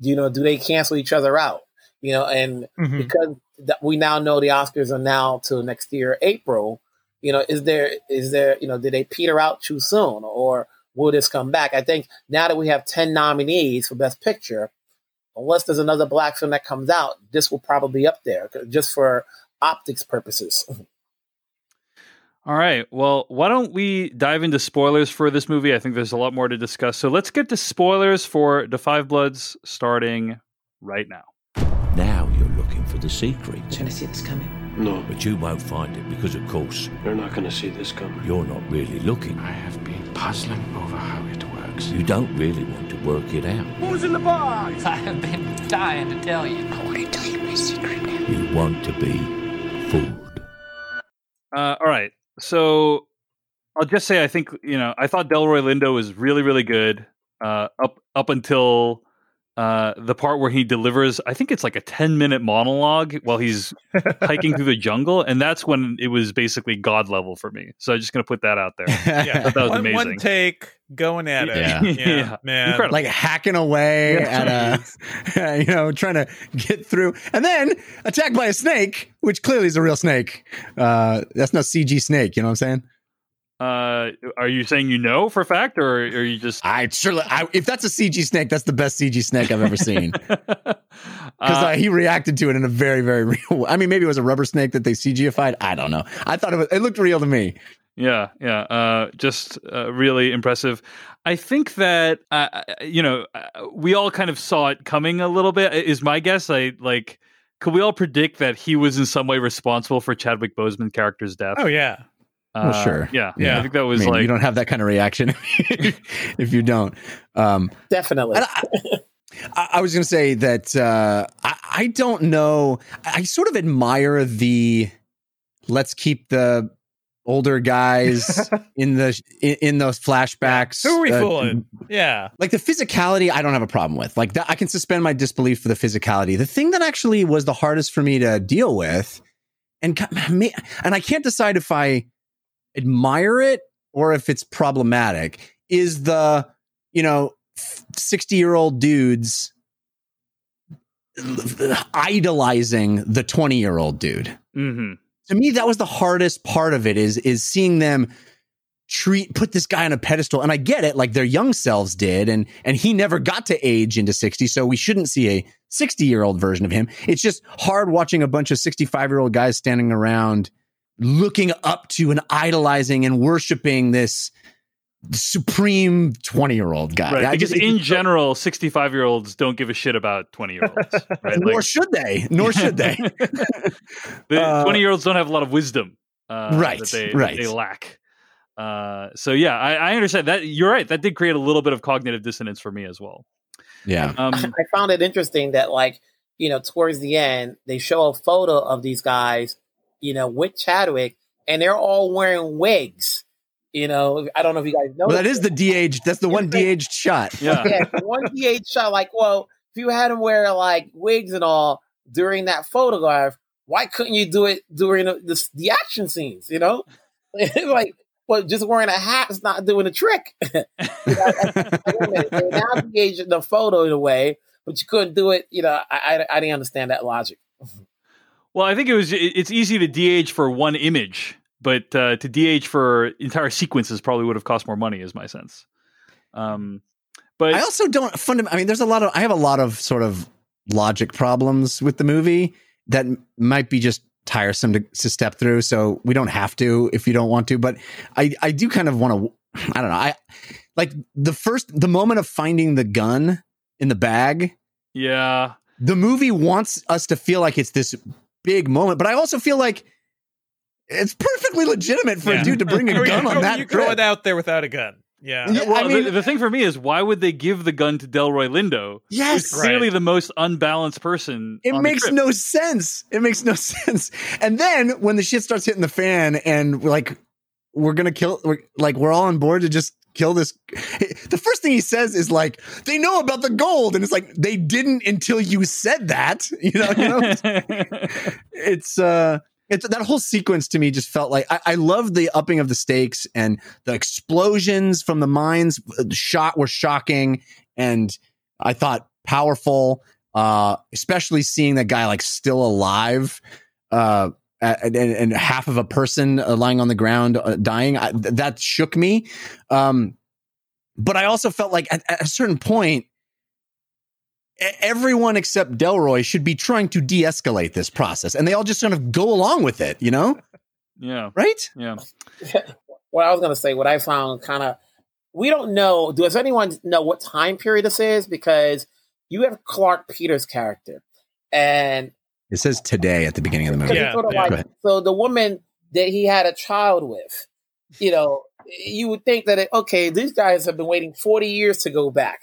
you know, do they cancel each other out? You know, and Mhm. because that we now know the Oscars are now till next year April. You know, is there is there you know did they peter out too soon or will this come back? I think now that we have ten nominees for Best Picture, unless there's another black film that comes out, this will probably be up there just for optics purposes. *laughs* All right. Well, why don't we dive into spoilers for this movie? I think there's a lot more to discuss. So let's get to spoilers for The Five Bloods starting right now. Now you're looking for the secret. Trying to see this coming. No, But you won't find it because, of course, you're not going to see this coming. you're not really looking. I have been puzzling over how it works. You don't really want to work it out. Who's in the box? *laughs* I have been dying to tell you. I want to tell you my secret now. You want to be fooled. Uh, all right. So I'll just say I think you know I thought Delroy Lindo was really really good uh, up up until uh, the part where he delivers. I think it's like a ten minute monologue while he's hiking through the jungle, and that's when it was basically god level for me. So I'm just gonna put that out there. *laughs* Yeah. that was one, amazing. one take going at it. Yeah. *laughs* Yeah. man. Incredible. like hacking away Yeah. at a, *laughs* you know, trying to get through, and then attacked by a snake, which clearly is a real snake. Uh, that's no CG snake. You know what I'm saying? Uh, are you saying you know for a fact, or are you just? I surely, I, if that's a CG snake, that's the best CG snake I've ever seen. *laughs* Because Uh, uh, he reacted to it in a very, very *laughs* real. Way. I mean, maybe it was a rubber snake that they CGified. I don't know. I thought it was. It looked real to me. Yeah, yeah. Uh, just uh, really impressive. I think that uh, you know uh, we all kind of saw it coming a little bit. Is my guess. I like could we all predict that he was in some way responsible for Chadwick Boseman character's death? Oh yeah. Oh, Uh, sure. Yeah, Yeah. I think that was I mean, like you don't have that kind of reaction *laughs* if you don't. Um, Definitely. I, I I was going to say that uh, I, I don't know. I sort of admire the let's keep the older guys *laughs* in the in, in those flashbacks. Who are we uh, fooling? Yeah. like the physicality i don't have a problem with like that i can suspend my disbelief for the physicality the thing that actually was the hardest for me to deal with and and i can't decide if i admire it or if it's problematic is the you know 60 year old dudes idolizing the 20 year old dude Mhm. to me that was the hardest part of it is is seeing them treat put this guy on a pedestal and i get it like their young selves did and and he never got to age into 60 so we shouldn't see a 60 year old version of him it's just hard watching a bunch of 65 year old guys standing around looking up to and idolizing and worshiping this supreme 20 year old guy Right, I because just- in general, sixty-five-year-olds don't give a shit about twenty-year-olds. *laughs* Right? nor Like, should they nor should they *laughs* *laughs* the Uh, twenty-year-olds don't have a lot of wisdom, uh, Right, That they, right. they lack. Uh, so yeah, I, I understand that. You're right. That did create a little bit of cognitive dissonance for me as well. yeah Um, I found it interesting that, like, you know, towards the end, they show a photo of these guys, you know, with Chadwick, and they're all wearing wigs. You know, I don't know if you guys know. well that is the de-aged that's the one de-aged shot yeah, yeah, the one DH shot. Like, well, if you had him wear like wigs and all during that photograph, why couldn't you do it during the, the, the action scenes? You know, *laughs* like, well, just wearing a hat is not doing the trick. *laughs* You know, I- I- I don't now de-aged the photo in a way, but you couldn't do it. You know, I, I, I didn't understand that logic. *laughs* Well, I think it was. It's easy to de-age for one image, but uh, to de-age for entire sequences probably would have cost more money, is my sense. Um, but I also don't fundam- I mean, there's a lot of I have a lot of sort of logic problems with the movie that might be just tiresome to, to step through. So we don't have to if you don't want to. But I I do kind of want to. I don't know. I like the first the moment of finding the gun in the bag. yeah, The movie wants us to feel like it's this big moment, but I also feel like it's perfectly legitimate for Yeah. a dude to bring a *laughs* How gun you, on how that you trip. going out there without a gun? Yeah. Yeah, well, I mean- the, the thing for me is why would they give the gun to Delroy Lindo? Yes, who's clearly the most unbalanced person. It on the makes trip? no sense. It makes no *laughs* sense. And then when the shit starts hitting the fan and like, we're gonna kill, we're, like we're all on board to just kill this. *laughs* The first thing he says is like, they know about the gold, and it's like they didn't until you said that. *laughs* You know, you know. *laughs* it's uh, it's that whole sequence to me just felt like I, I love the upping of the stakes and the explosions from the mines. The shot were shocking, and I thought powerful uh, especially seeing that guy like still alive, uh, and, and half of a person uh, lying on the ground uh, dying. I, th- that shook me. Um, but I also felt like at, at a certain point, everyone except Delroy should be trying to de-escalate this process, and they all just sort of go along with it. You know, *laughs* yeah, right? yeah. *laughs* what I was going to say, what I found kind of, we don't know. Does anyone know what time period this is? Because you have Clarke Peters' character, and It says today at the beginning of the movie. Yeah, sort of yeah. like- so the woman that he had a child with, you know, you would think that it, okay, these guys have been waiting forty years to go back,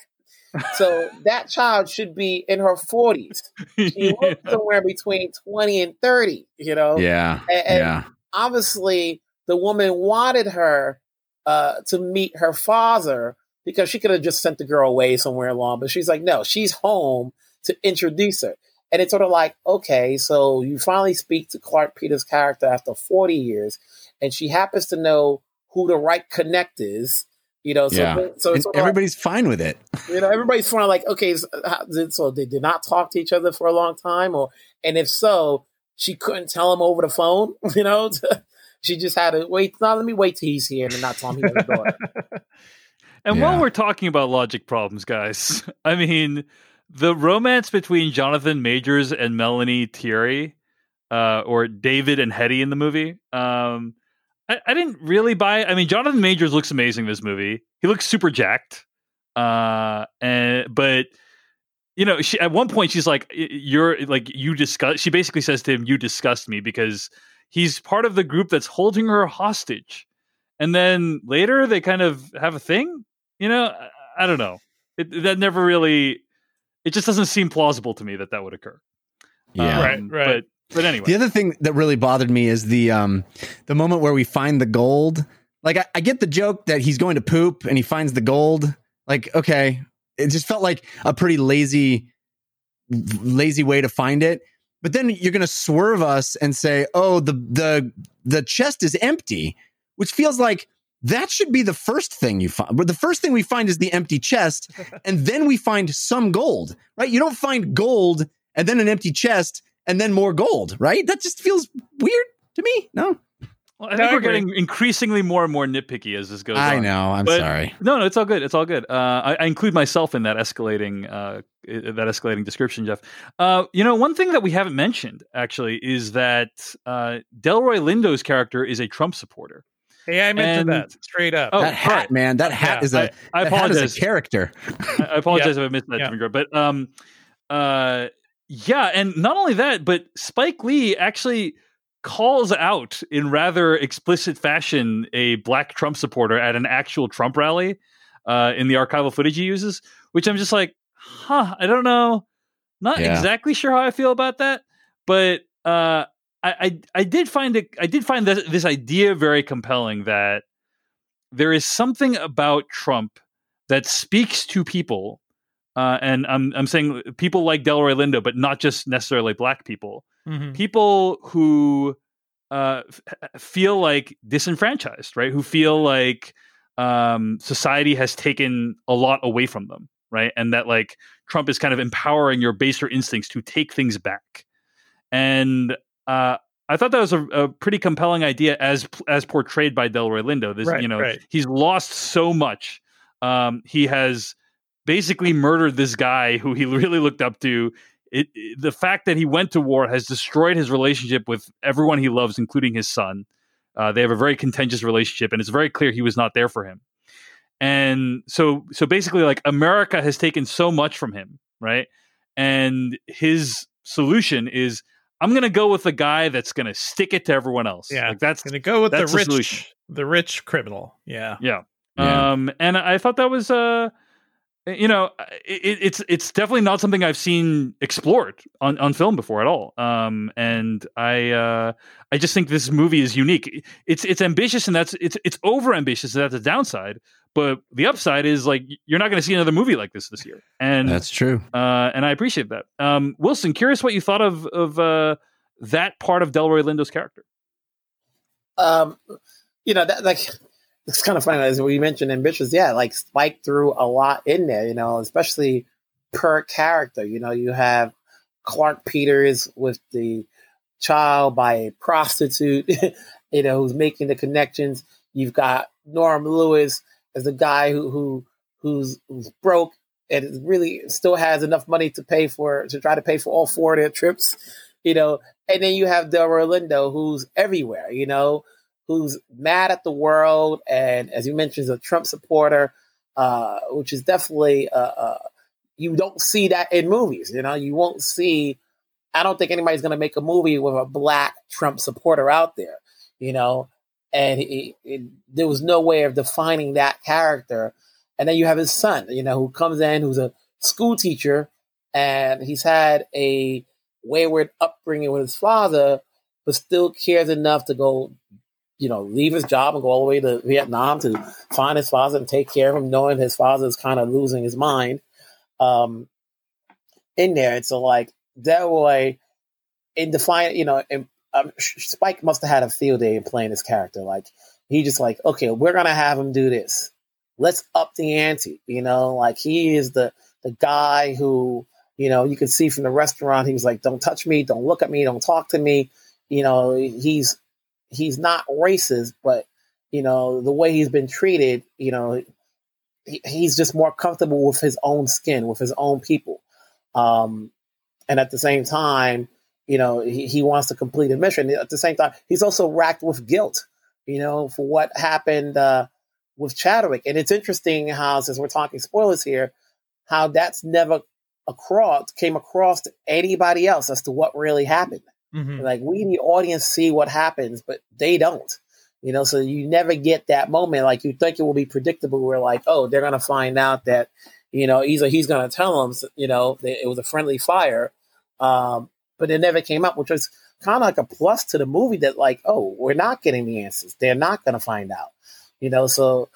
so *laughs* that child should be in her forties. She looks somewhere between twenty and thirty, you know. Yeah, And- and yeah, obviously, the woman wanted her uh, to meet her father because she could have just sent the girl away somewhere along, but she's like, no, she's home to introduce her. And it's sort of like, okay, so you finally speak to Clarke Peters' character after 40 years, and she happens to know who the right connect is, you know. So, yeah. so And it's sort of like, everybody's fine with it. you know, everybody's fine. like, okay, so, uh, so they did not talk to each other for a long time, or and if so, she couldn't tell him over the phone, *laughs* you know. she just had to wait. No, let me wait till he's here and not tell him he has a daughter. *laughs* And Yeah. while we're talking about logic problems, guys, *laughs* I mean, the romance between Jonathan Majors and Melanie Thierry, uh, or David and Hetty in the movie, um, I, I didn't really buy. it. I mean, Jonathan Majors looks amazing in this movie. He looks super jacked, uh, and but you know, she, at one point she's like, "You're like you disgust." She basically says to him, "You disgust me," because he's part of the group that's holding her hostage. And then later they kind of have a thing. You know, I, I don't know. It, that never really. It just doesn't seem plausible to me that that would occur. Yeah. Right, right. But but anyway, The other thing that really bothered me is the um the moment where we find the gold. Like I, I get the joke that he's going to poop and he finds the gold. Like okay, it just felt like a pretty lazy lazy way to find it. But then you're going to swerve us and say, "Oh, the the the chest is empty," which feels like that should be the first thing you find. But the first thing we find is the empty chest, *laughs* and then we find some gold. Right? You don't find gold and then an empty chest and then more gold. Right? That just feels weird to me. No, well, I No, I think we're getting increasingly more and more nitpicky as this goes I on. know. I'm But- sorry. No, no, it's all good. It's all good. Uh, I, I include myself in that escalating, uh, that escalating description, Jeff. Uh, you know, one thing that we haven't mentioned actually is that uh, Delroy Lindo's character is a Trump supporter. Hey, I mentioned And- that straight up. Oh, that hat, alright. man. That hat Yeah, is a. I, I that hat is apologize. a character. I *laughs* I apologize if I missed that, Yeah. But um, uh, yeah, and not only that, but Spike Lee actually calls out in rather explicit fashion a black Trump supporter at an actual Trump rally uh, in the archival footage he uses, which I'm just like, huh, I don't know, not Yeah. exactly sure how I feel about that, but uh, I, I I did find it I did find this, this idea very compelling that there is something about Trump that speaks to people, uh, and I'm I'm saying people like Delroy Lindo, but not just necessarily black people, Mhm. people who uh, f- feel like disenfranchised, right? Who feel like um, society has taken a lot away from them, right? And that like Trump is kind of empowering your baser instincts to take things back. And uh, I thought that was a, a pretty compelling idea as as portrayed by Delroy Lindo. This, Right, you know, right. he's lost so much. Um, he has basically murdered this guy who he *laughs* really looked up to. It, it- the fact that he went to war has destroyed his relationship with everyone he loves, including his son. Uh, they have a very contentious relationship, and it's very clear he was not there for him. And so, so basically, like America has taken so much from him, right? And his solution is, I'm going to go with the guy that's going to stick it to everyone else. Yeah. like that's Gonna go with the rich, solution. the rich criminal. Yeah. yeah. Yeah. Um, and I thought that was, uh, you know, it, it's it's definitely not something I've seen explored on, on film before at all. Um, and I uh, I just think this movie is unique. It's it's ambitious and that's it's it's over ambitious. And that's the downside. But the upside is like you're not going to see another movie like this this year. And That's true. uh, and I appreciate that. Um, Wilson, curious what you thought of of uh, that part of Delroy Lindo's character. um, you know, that like it's kind of funny as we mentioned ambitious. Yeah, like Spike threw a lot in there. You know, especially per character. You know, you have Clarke Peters with the child by a prostitute. *laughs* you know, who's making the connections. You've got Norm Lewis as the guy who who who's who's broke and really still has enough money to pay for to try to pay for all four of their trips. You know, and then you have Delroy Lindo, who's everywhere. You know, who's mad at the world, and as you mentioned, is a Trump supporter, uh, which is definitely uh, uh, you don't see that in movies. You know, you won't see. I don't think anybody's going to make a movie with a black Trump supporter out there. You know, and he, he, there was no way of defining that character. And then you have his son, you know, who comes in, who's a school teacher, and he's had a wayward upbringing with his father, but still cares enough to go, you know, leave his job and go all the way to Vietnam to find his father and take care of him, knowing his father is kind of losing his mind. Um, in there, and so like Delroy, in defiant, you know, and um, Spike must have had a field day in playing this character. Like he just like, okay, we're gonna have him do this. Let's up the ante. You know, like he is the the guy who you know you can see from the restaurant. He was like, "Don't touch me, don't look at me, don't talk to me." You know, he's he's not racist, but you know the way he's been treated. You know, he, he's just more comfortable with his own skin, with his own people, um, and at the same time you know he, he wants to complete a mission at the same time he's also racked with guilt you know for what happened uh, with chadwick and it's interesting how since we're talking spoilers here how that's never across came across to anybody else as to what really happened. Mhm. Like we, the audience, see what happens, but they don't. You know, so you never get that moment. Like you think it will be predictable. Where like, oh, they're gonna find out that, you know, either he's gonna tell them, you know, that it was a friendly fire, um, but it never came up, which was kind of like a plus to the movie. That like, oh, we're not getting the answers. They're not gonna find out. You know, so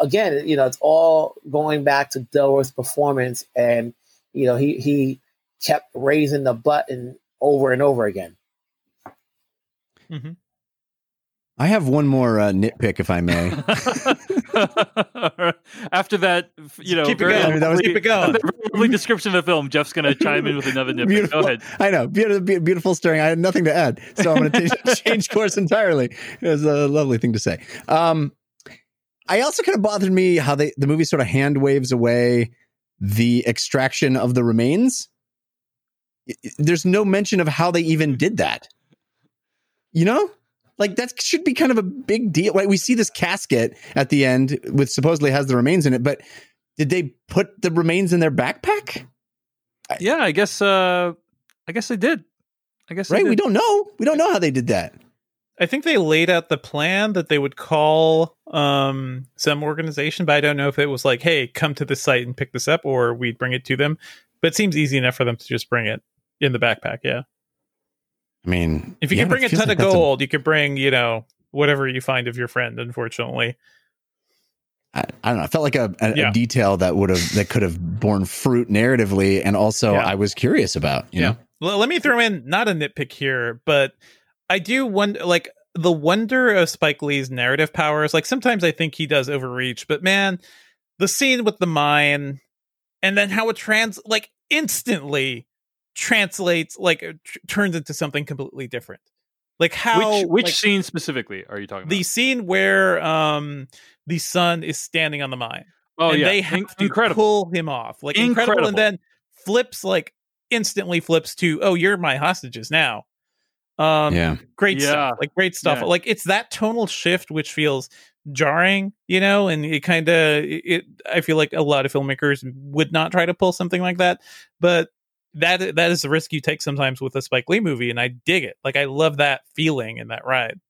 again, you know, it's all going back to Delroy's performance, and you know, he he kept raising the button over and over again. Mhm. I have one more uh, nitpick, if I may. *laughs* After that, you know, Keep it very going. That was- lovely- Keep it going. *laughs* that lovely description of the film. Jeff's going to chime in with another nitpick. beautiful. Go ahead. I know. Beautiful, beautiful stirring. I had nothing to add, so I'm going *laughs* to change course entirely. It was a lovely thing to say. Um, I also kind of bothered me how they the movie sort of hand waves away the extraction of the remains. I- I- There's no mention of how they even did that. You know, like that should be kind of a big deal. Right? We see this casket at the end, with supposedly has the remains in it, but did they put the remains in their backpack? Yeah, I guess. Uh, I guess they did. I guess. they Right? We don't know. We don't know how they did that. I think they laid out the plan that they would call um, some organization, but I don't know if it was like, "Hey, come to the site and pick this up," or we'd bring it to them. But it seems easy enough for them to just bring it in the backpack. Yeah, I mean, if you yeah, can bring a ton like of that's a- gold, you could bring you know whatever you find of your friend. Unfortunately, I, I don't know. It felt like a, a, Yeah. a detail that would have that could have borne fruit narratively, and also Yeah. I was curious about. You know, Well, let me throw in not a nitpick here, but I do wonder, like the wonder of Spike Lee's narrative powers. Like sometimes I think he does overreach, but man, the scene with the mine, and then how it trans like instantly translates, like uh, tr- turns into something completely different. Like how which which like, scene specifically are you talking the scene where um the sun is standing on the mine Oh and yeah, they have In- to incredible. pull him off. Like incredible. Incredible. and then flips like instantly flips to, oh, you're my hostages now. Um, yeah. great Yeah. stuff, like great stuff. Yeah. Like it's that tonal shift which feels jarring, you know, and it kind of it. I feel like a lot of filmmakers would not try to pull something like that, but that that is the risk you take sometimes with a Spike Lee movie, and I dig it. Like I love that feeling in that ride.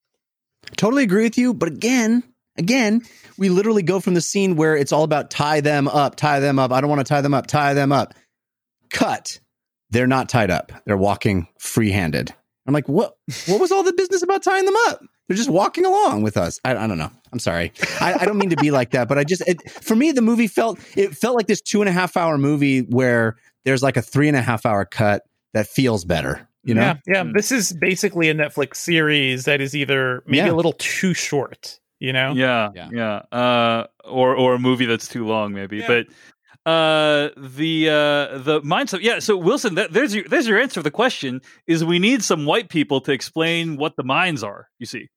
Totally agree with you, but again, again, we literally go from the scene where it's all about tie them up, tie them up. I don't want to tie them up, tie them up. Cut. They're not tied up. They're walking free-handed. I'm like, what? What was all the business about tying them up? They're just walking along with us. I, I don't know. I'm sorry. I, I don't mean to be like that, but I just, it, for me, the movie felt it felt like this two and a half hour movie where there's like a three and a half hour cut that feels better. You know? yeah, yeah. Mm. This is basically a Netflix series that is either maybe Yeah. a little too short. You know, Yeah, Yeah. yeah, Uh, or or a movie that's too long, maybe. Yeah. But uh, the uh, the mindset. Yeah. So Wilson, that, there's your there's your answer to the question. Is we need some white people to explain what the mines are. You see,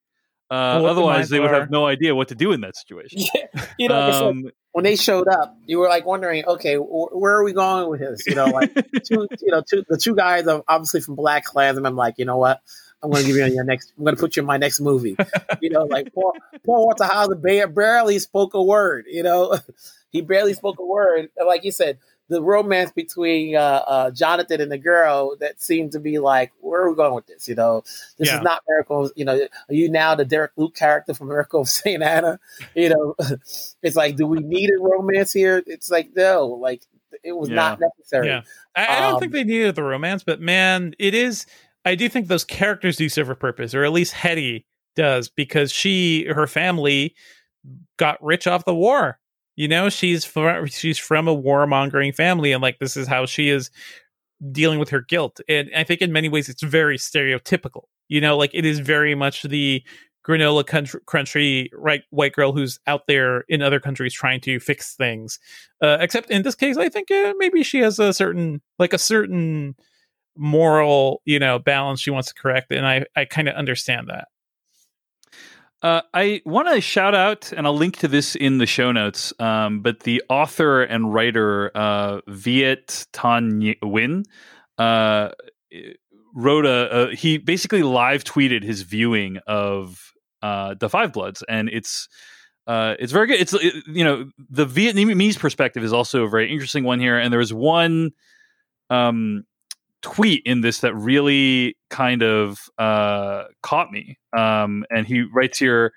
uh, What the otherwise mines they would are. have no idea what to do in that situation. Yeah, *laughs* you know, like I said, Um, when they showed up, you were like wondering, okay, wh- where are we going with this? You know, like *laughs* two, you know, two, the two guys are obviously from BlacKkKlansman. I'm like, you know what? I'm going to give you on your next. I'm going to put you in my next movie. *laughs* You know, like Paul, Paul Walter Hauser ba- barely spoke a word. You know, *laughs* he barely spoke a word. Like you said, the romance between uh, uh, Jonathan and the girl that seemed to be like, where are we going with this? You know, this Yeah. is not Miracle. You know, are you now the Derek Luke character from Miracle of Saint Anna? You know, *laughs* it's like, do we need a romance here? It's like, no, like it was Yeah. not necessary. Yeah. I, I don't Um, think they needed the romance, but man, it is. I do think those characters do serve a purpose, or at least Hetty does, because she, her family, got rich off the war. You know, she's from she's from a warmongering family, and like this is how she is dealing with her guilt. And I think in many ways it's very stereotypical. You know, like it is very much the granola country, country right white girl who's out there in other countries trying to fix things. Uh, except in this case, I think uh, maybe she has a certain like a certain moral you know balance she wants to correct, and I I kind of understand that. Uh, I want to shout out, and I'll link to this in the show notes. Um, but the author and writer uh, Viet Thanh Nguyen uh, wrote a, a. He basically live tweeted his viewing of uh, the Five Bloods, and it's uh, it's very good. It's it- you know the Vietnamese perspective is also a very interesting one here, and there was one um, tweet in this that really kind of uh, caught me. Um, and he writes here,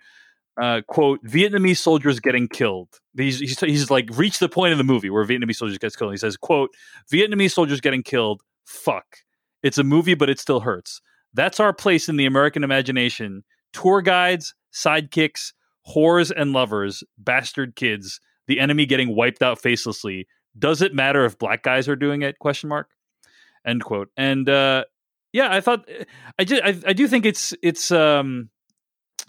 uh, "quote Vietnamese soldiers getting killed." He's, he's he's like reached the point in the movie where Vietnamese soldiers gets killed. He says, "quote Vietnamese soldiers getting killed. Fuck. It's a movie, but it still hurts. That's our place in the American imagination. Tour guides, sidekicks, whores and lovers, bastard kids." The enemy getting wiped out facelessly. Does it matter if black guys are doing it? Question mark end quote. And uh yeah i thought i just I, I do think it's it's um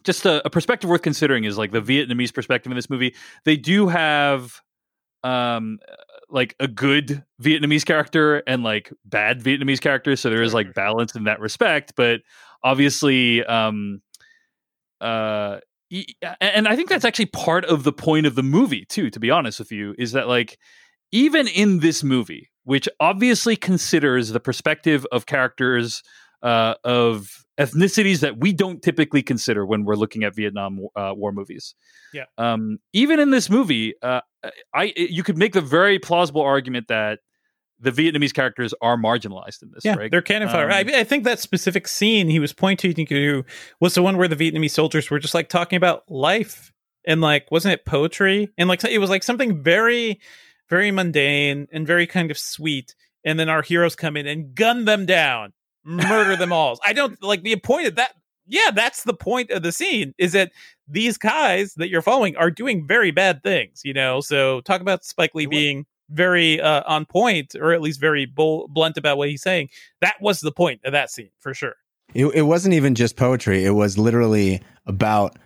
just a, a, perspective worth considering is like the vietnamese perspective in this movie. They do have um like a good vietnamese character and like bad vietnamese characters so there is like balance in that respect but obviously um uh and i think that's actually part of the point of the movie too to be honest with you is that like even in this movie which obviously considers the perspective of characters uh, of ethnicities that we don't typically consider when we're looking at Vietnam uh, War movies. Yeah. Um, even in this movie, uh, I you could make the very plausible argument that the Vietnamese characters are marginalized in this. Yeah, right? they're cannon fodder. Um, I, I, think that specific scene he was pointing to was the one where the Vietnamese soldiers were just like talking about life and like wasn't it poetry and like it was like something very very mundane and very kind of sweet. And then our heroes come in and gun them down, murder them all. I don't like the point of that. Yeah, that's the point of the scene is that these guys that you're following are doing very bad things, you know? So talk about Spike Lee being very uh, on point or at least very bull- blunt about what he's saying. That was the point of that scene for sure. It, it wasn't even just poetry. It was literally about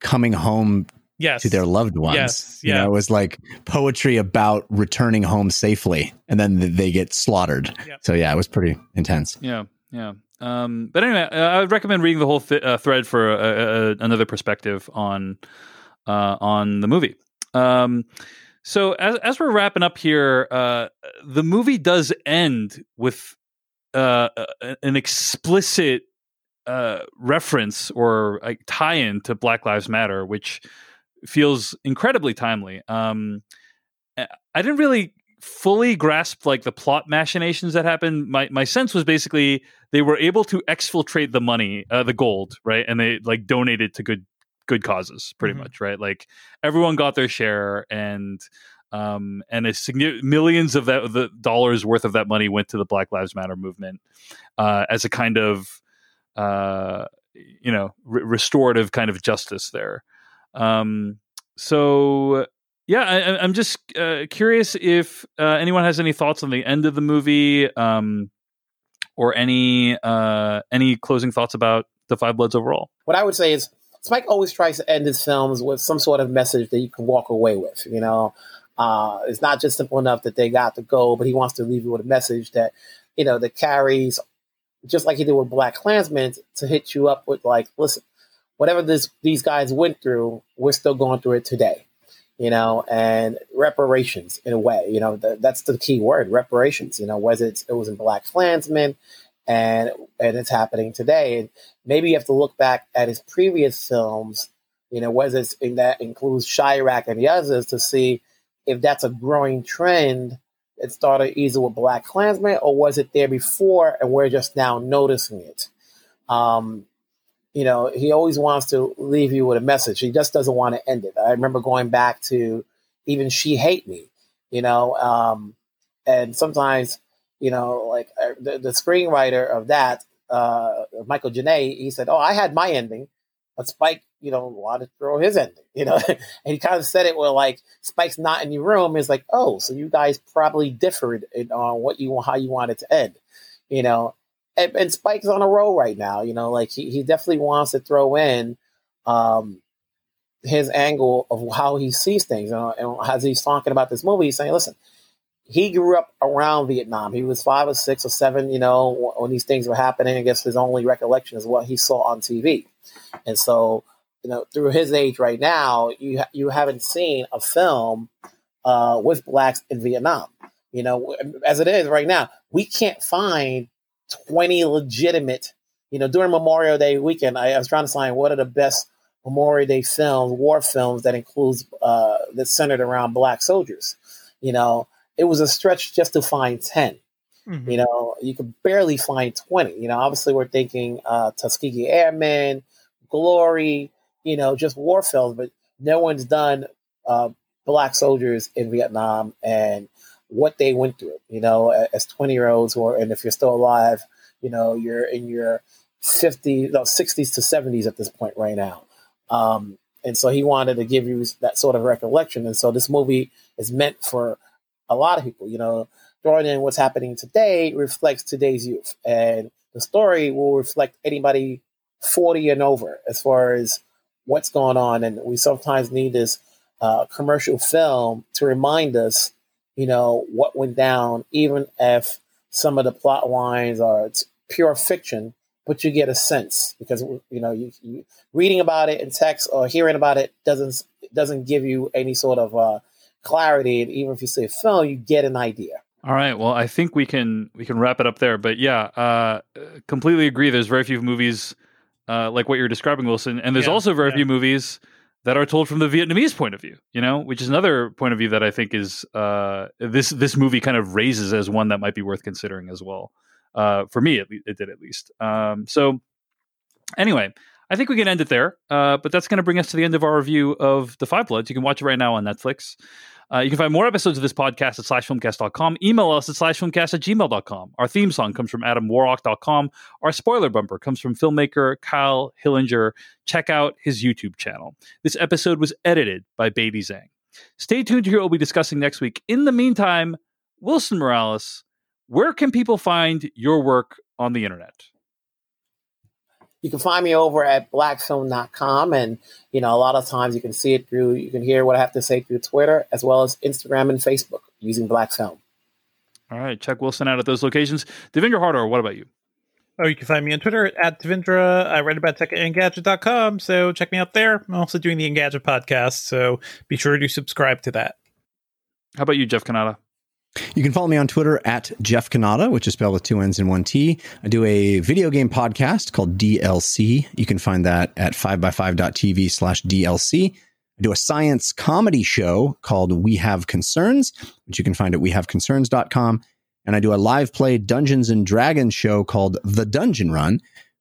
coming home yes. to their loved ones. Yes, yeah. You know, it was like poetry about returning home safely, and then they get slaughtered. Yep. So yeah, it was pretty intense. Yeah, yeah. Um, but anyway, uh, I would recommend reading the whole th- uh, thread for uh, another perspective on uh, on the movie. Um, so as as we're wrapping up here, uh, the movie does end with uh, an explicit reference or like tie-in to Black Lives Matter, which feels incredibly timely. Um, I didn't really fully grasp like the plot machinations that happened. My my sense was basically they were able to exfiltrate the money, uh, the gold, right, and they like donated to good good causes, pretty mm-hmm. much, right? Like everyone got their share, and um, and a significant millions of that the dollars worth of that money went to the Black Lives Matter movement uh, as a kind of uh, you know re- restorative kind of justice there. Um, so yeah, I, am just uh, curious if uh, anyone has any thoughts on the end of the movie, um, or any uh, any closing thoughts about the Five Bloods overall. What I would say is Spike always tries to end his films with some sort of message that you can walk away with. You know, uh, it's not just simple enough that they got the goal, but he wants to leave you with a message that you know that carries, just like he did with BlacKkKlansman, to hit you up with like, listen, whatever this these guys went through, we're still going through it today. You know, and reparations in a way. You know, the, that's the key word, reparations. You know, was it's, it was in BlacKkKlansman, and and it's happening today. And maybe you have to look back at his previous films. You know, was it's in that includes Chi-Raq and the others to see if that's a growing trend it started either with BlacKkKlansman or was it there before and we're just now noticing it? Um, you know, he always wants to leave you with a message. He just doesn't want to end it. I remember going back to even She Hate Me, you know, um, and sometimes, you know, like uh, the, the screenwriter of that, uh, Michael Genet, he said, Oh, I had my ending, but Spike, you know, wanted to throw his ending, *laughs* you know, and he kind of said it where like Spike's not in your room is like, Oh, so you guys probably differed on what you, how you wanted to end, you know, and, and Spike's on a roll right now. You know, like he, he definitely wants to throw in um, his angle of how he sees things. You know, and as he's talking about this movie, he's saying, listen, he grew up around Vietnam. He was five or six or seven, you know, when these things were happening. I guess his only recollection is what he saw on TV. And so, you know, through his age right now, you you haven't seen a film uh, with blacks in Vietnam. You know, as it is right now, we can't find 20 legitimate, you know, during Memorial Day weekend, I, I was trying to find what are the best Memorial Day films, war films that includes uh, that's centered around black soldiers. You know, it was a stretch just to find 10. Mhm. You know, you could barely find 20. You know, obviously we're thinking uh, Tuskegee Airmen, Glory, you know, just war films, but no one's done uh, black soldiers in Vietnam and what they went through, you know, as 20 year olds or, and if you're still alive, you know, you're in your 50s, no, 60s to 70s at this point right now. Um, and so he wanted to give you that sort of recollection. And so this movie is meant for a lot of people, you know, throwing in what's happening today reflects today's youth. And the story will reflect anybody 40 and over as far as what's going on. And we sometimes need this uh, commercial film to remind us, you know, what went down, even if some of the plot lines are it's pure fiction, but you get a sense because you know you, you reading about it in text or hearing about it doesn't doesn't give you any sort of uh, clarity. And even if you see a film, you get an idea. All right. Well, I think we can we can wrap it up there. But yeah, uh, completely agree. There's very few movies uh, like what you're describing, Wilson, and there's Yeah, also very yeah. few movies that are told from the Vietnamese point of view. You know, which is another point of view that I think is uh, this this movie kind of raises as one that might be worth considering as well. Uh, for me, it, it did at least. Um, so anyway. I think we can end it there, uh, but that's going to bring us to the end of our review of The Five Bloods. You can watch it right now on Netflix. Uh, you can find more episodes of this podcast at slashfilmcast.com. Email us at slashfilmcast at gmail.com. Our theme song comes from adamwarrock.com. Our spoiler bumper comes from filmmaker Kyle Hillinger. Check out his YouTube channel. This episode was edited by Beidi Zhang. Stay tuned to hear what we'll be discussing next week. In the meantime, Wilson Morales, where can people find your work on the internet? You can find me over at blackfilm.com. And, you know, a lot of times you can see it through, you can hear what I have to say through Twitter as well as Instagram and Facebook using Black Film. All right, check Wilson out at those locations. Devindra Hardawar, what about you? Oh, you can find me on Twitter at Devindra. I write about tech at Engadget.com, so check me out there. I'm also doing the Engadget podcast, so be sure to subscribe to that. How about you, Jeff Cannata? You can follow me on Twitter at Jeff Cannata, which is spelled with two N's and one T. I do a video game podcast called DLC. You can find that at 5by5.tv slash DLC. I do a science comedy show called We Have Concerns, which you can find at wehaveconcerns.com. And I do a live play Dungeons and Dragons show called The Dungeon Run,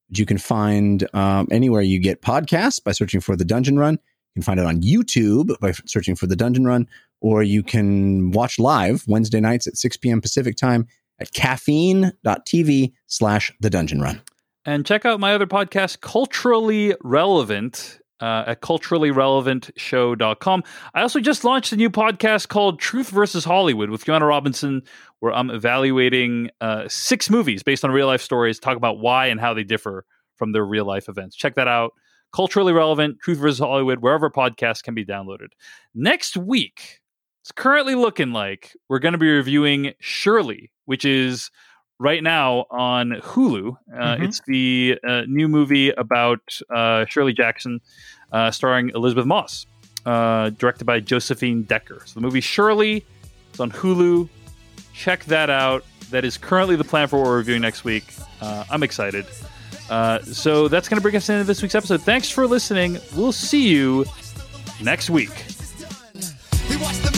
which you can find um, anywhere you get podcasts by searching for The Dungeon Run. You can find it on YouTube by searching for The Dungeon Run, or you can watch live Wednesday nights at 6 p.m. Pacific time at caffeine.tv slash The Dungeon Run. And check out my other podcast, Culturally Relevant, uh, at culturallyrelevantshow.com. I also just launched a new podcast called Truth versus Hollywood with Joanna Robinson, where I'm evaluating uh, six movies based on real life stories, talk about why and how they differ from their real life events. Check that out. Culturally Relevant, Truth versus Hollywood, wherever podcasts can be downloaded. Next week, it's currently looking like we're going to be reviewing Shirley, which is right now on Hulu. Uh, Mhm. It's the uh, new movie about uh, Shirley Jackson, uh, starring Elisabeth Moss, uh, directed by Josephine Decker. So the movie Shirley is on Hulu. Check that out. That is currently the plan for what we're reviewing next week. Uh, I'm excited. Uh, so that's going to bring us into this week's episode. Thanks for listening. We'll see you next week. He watched the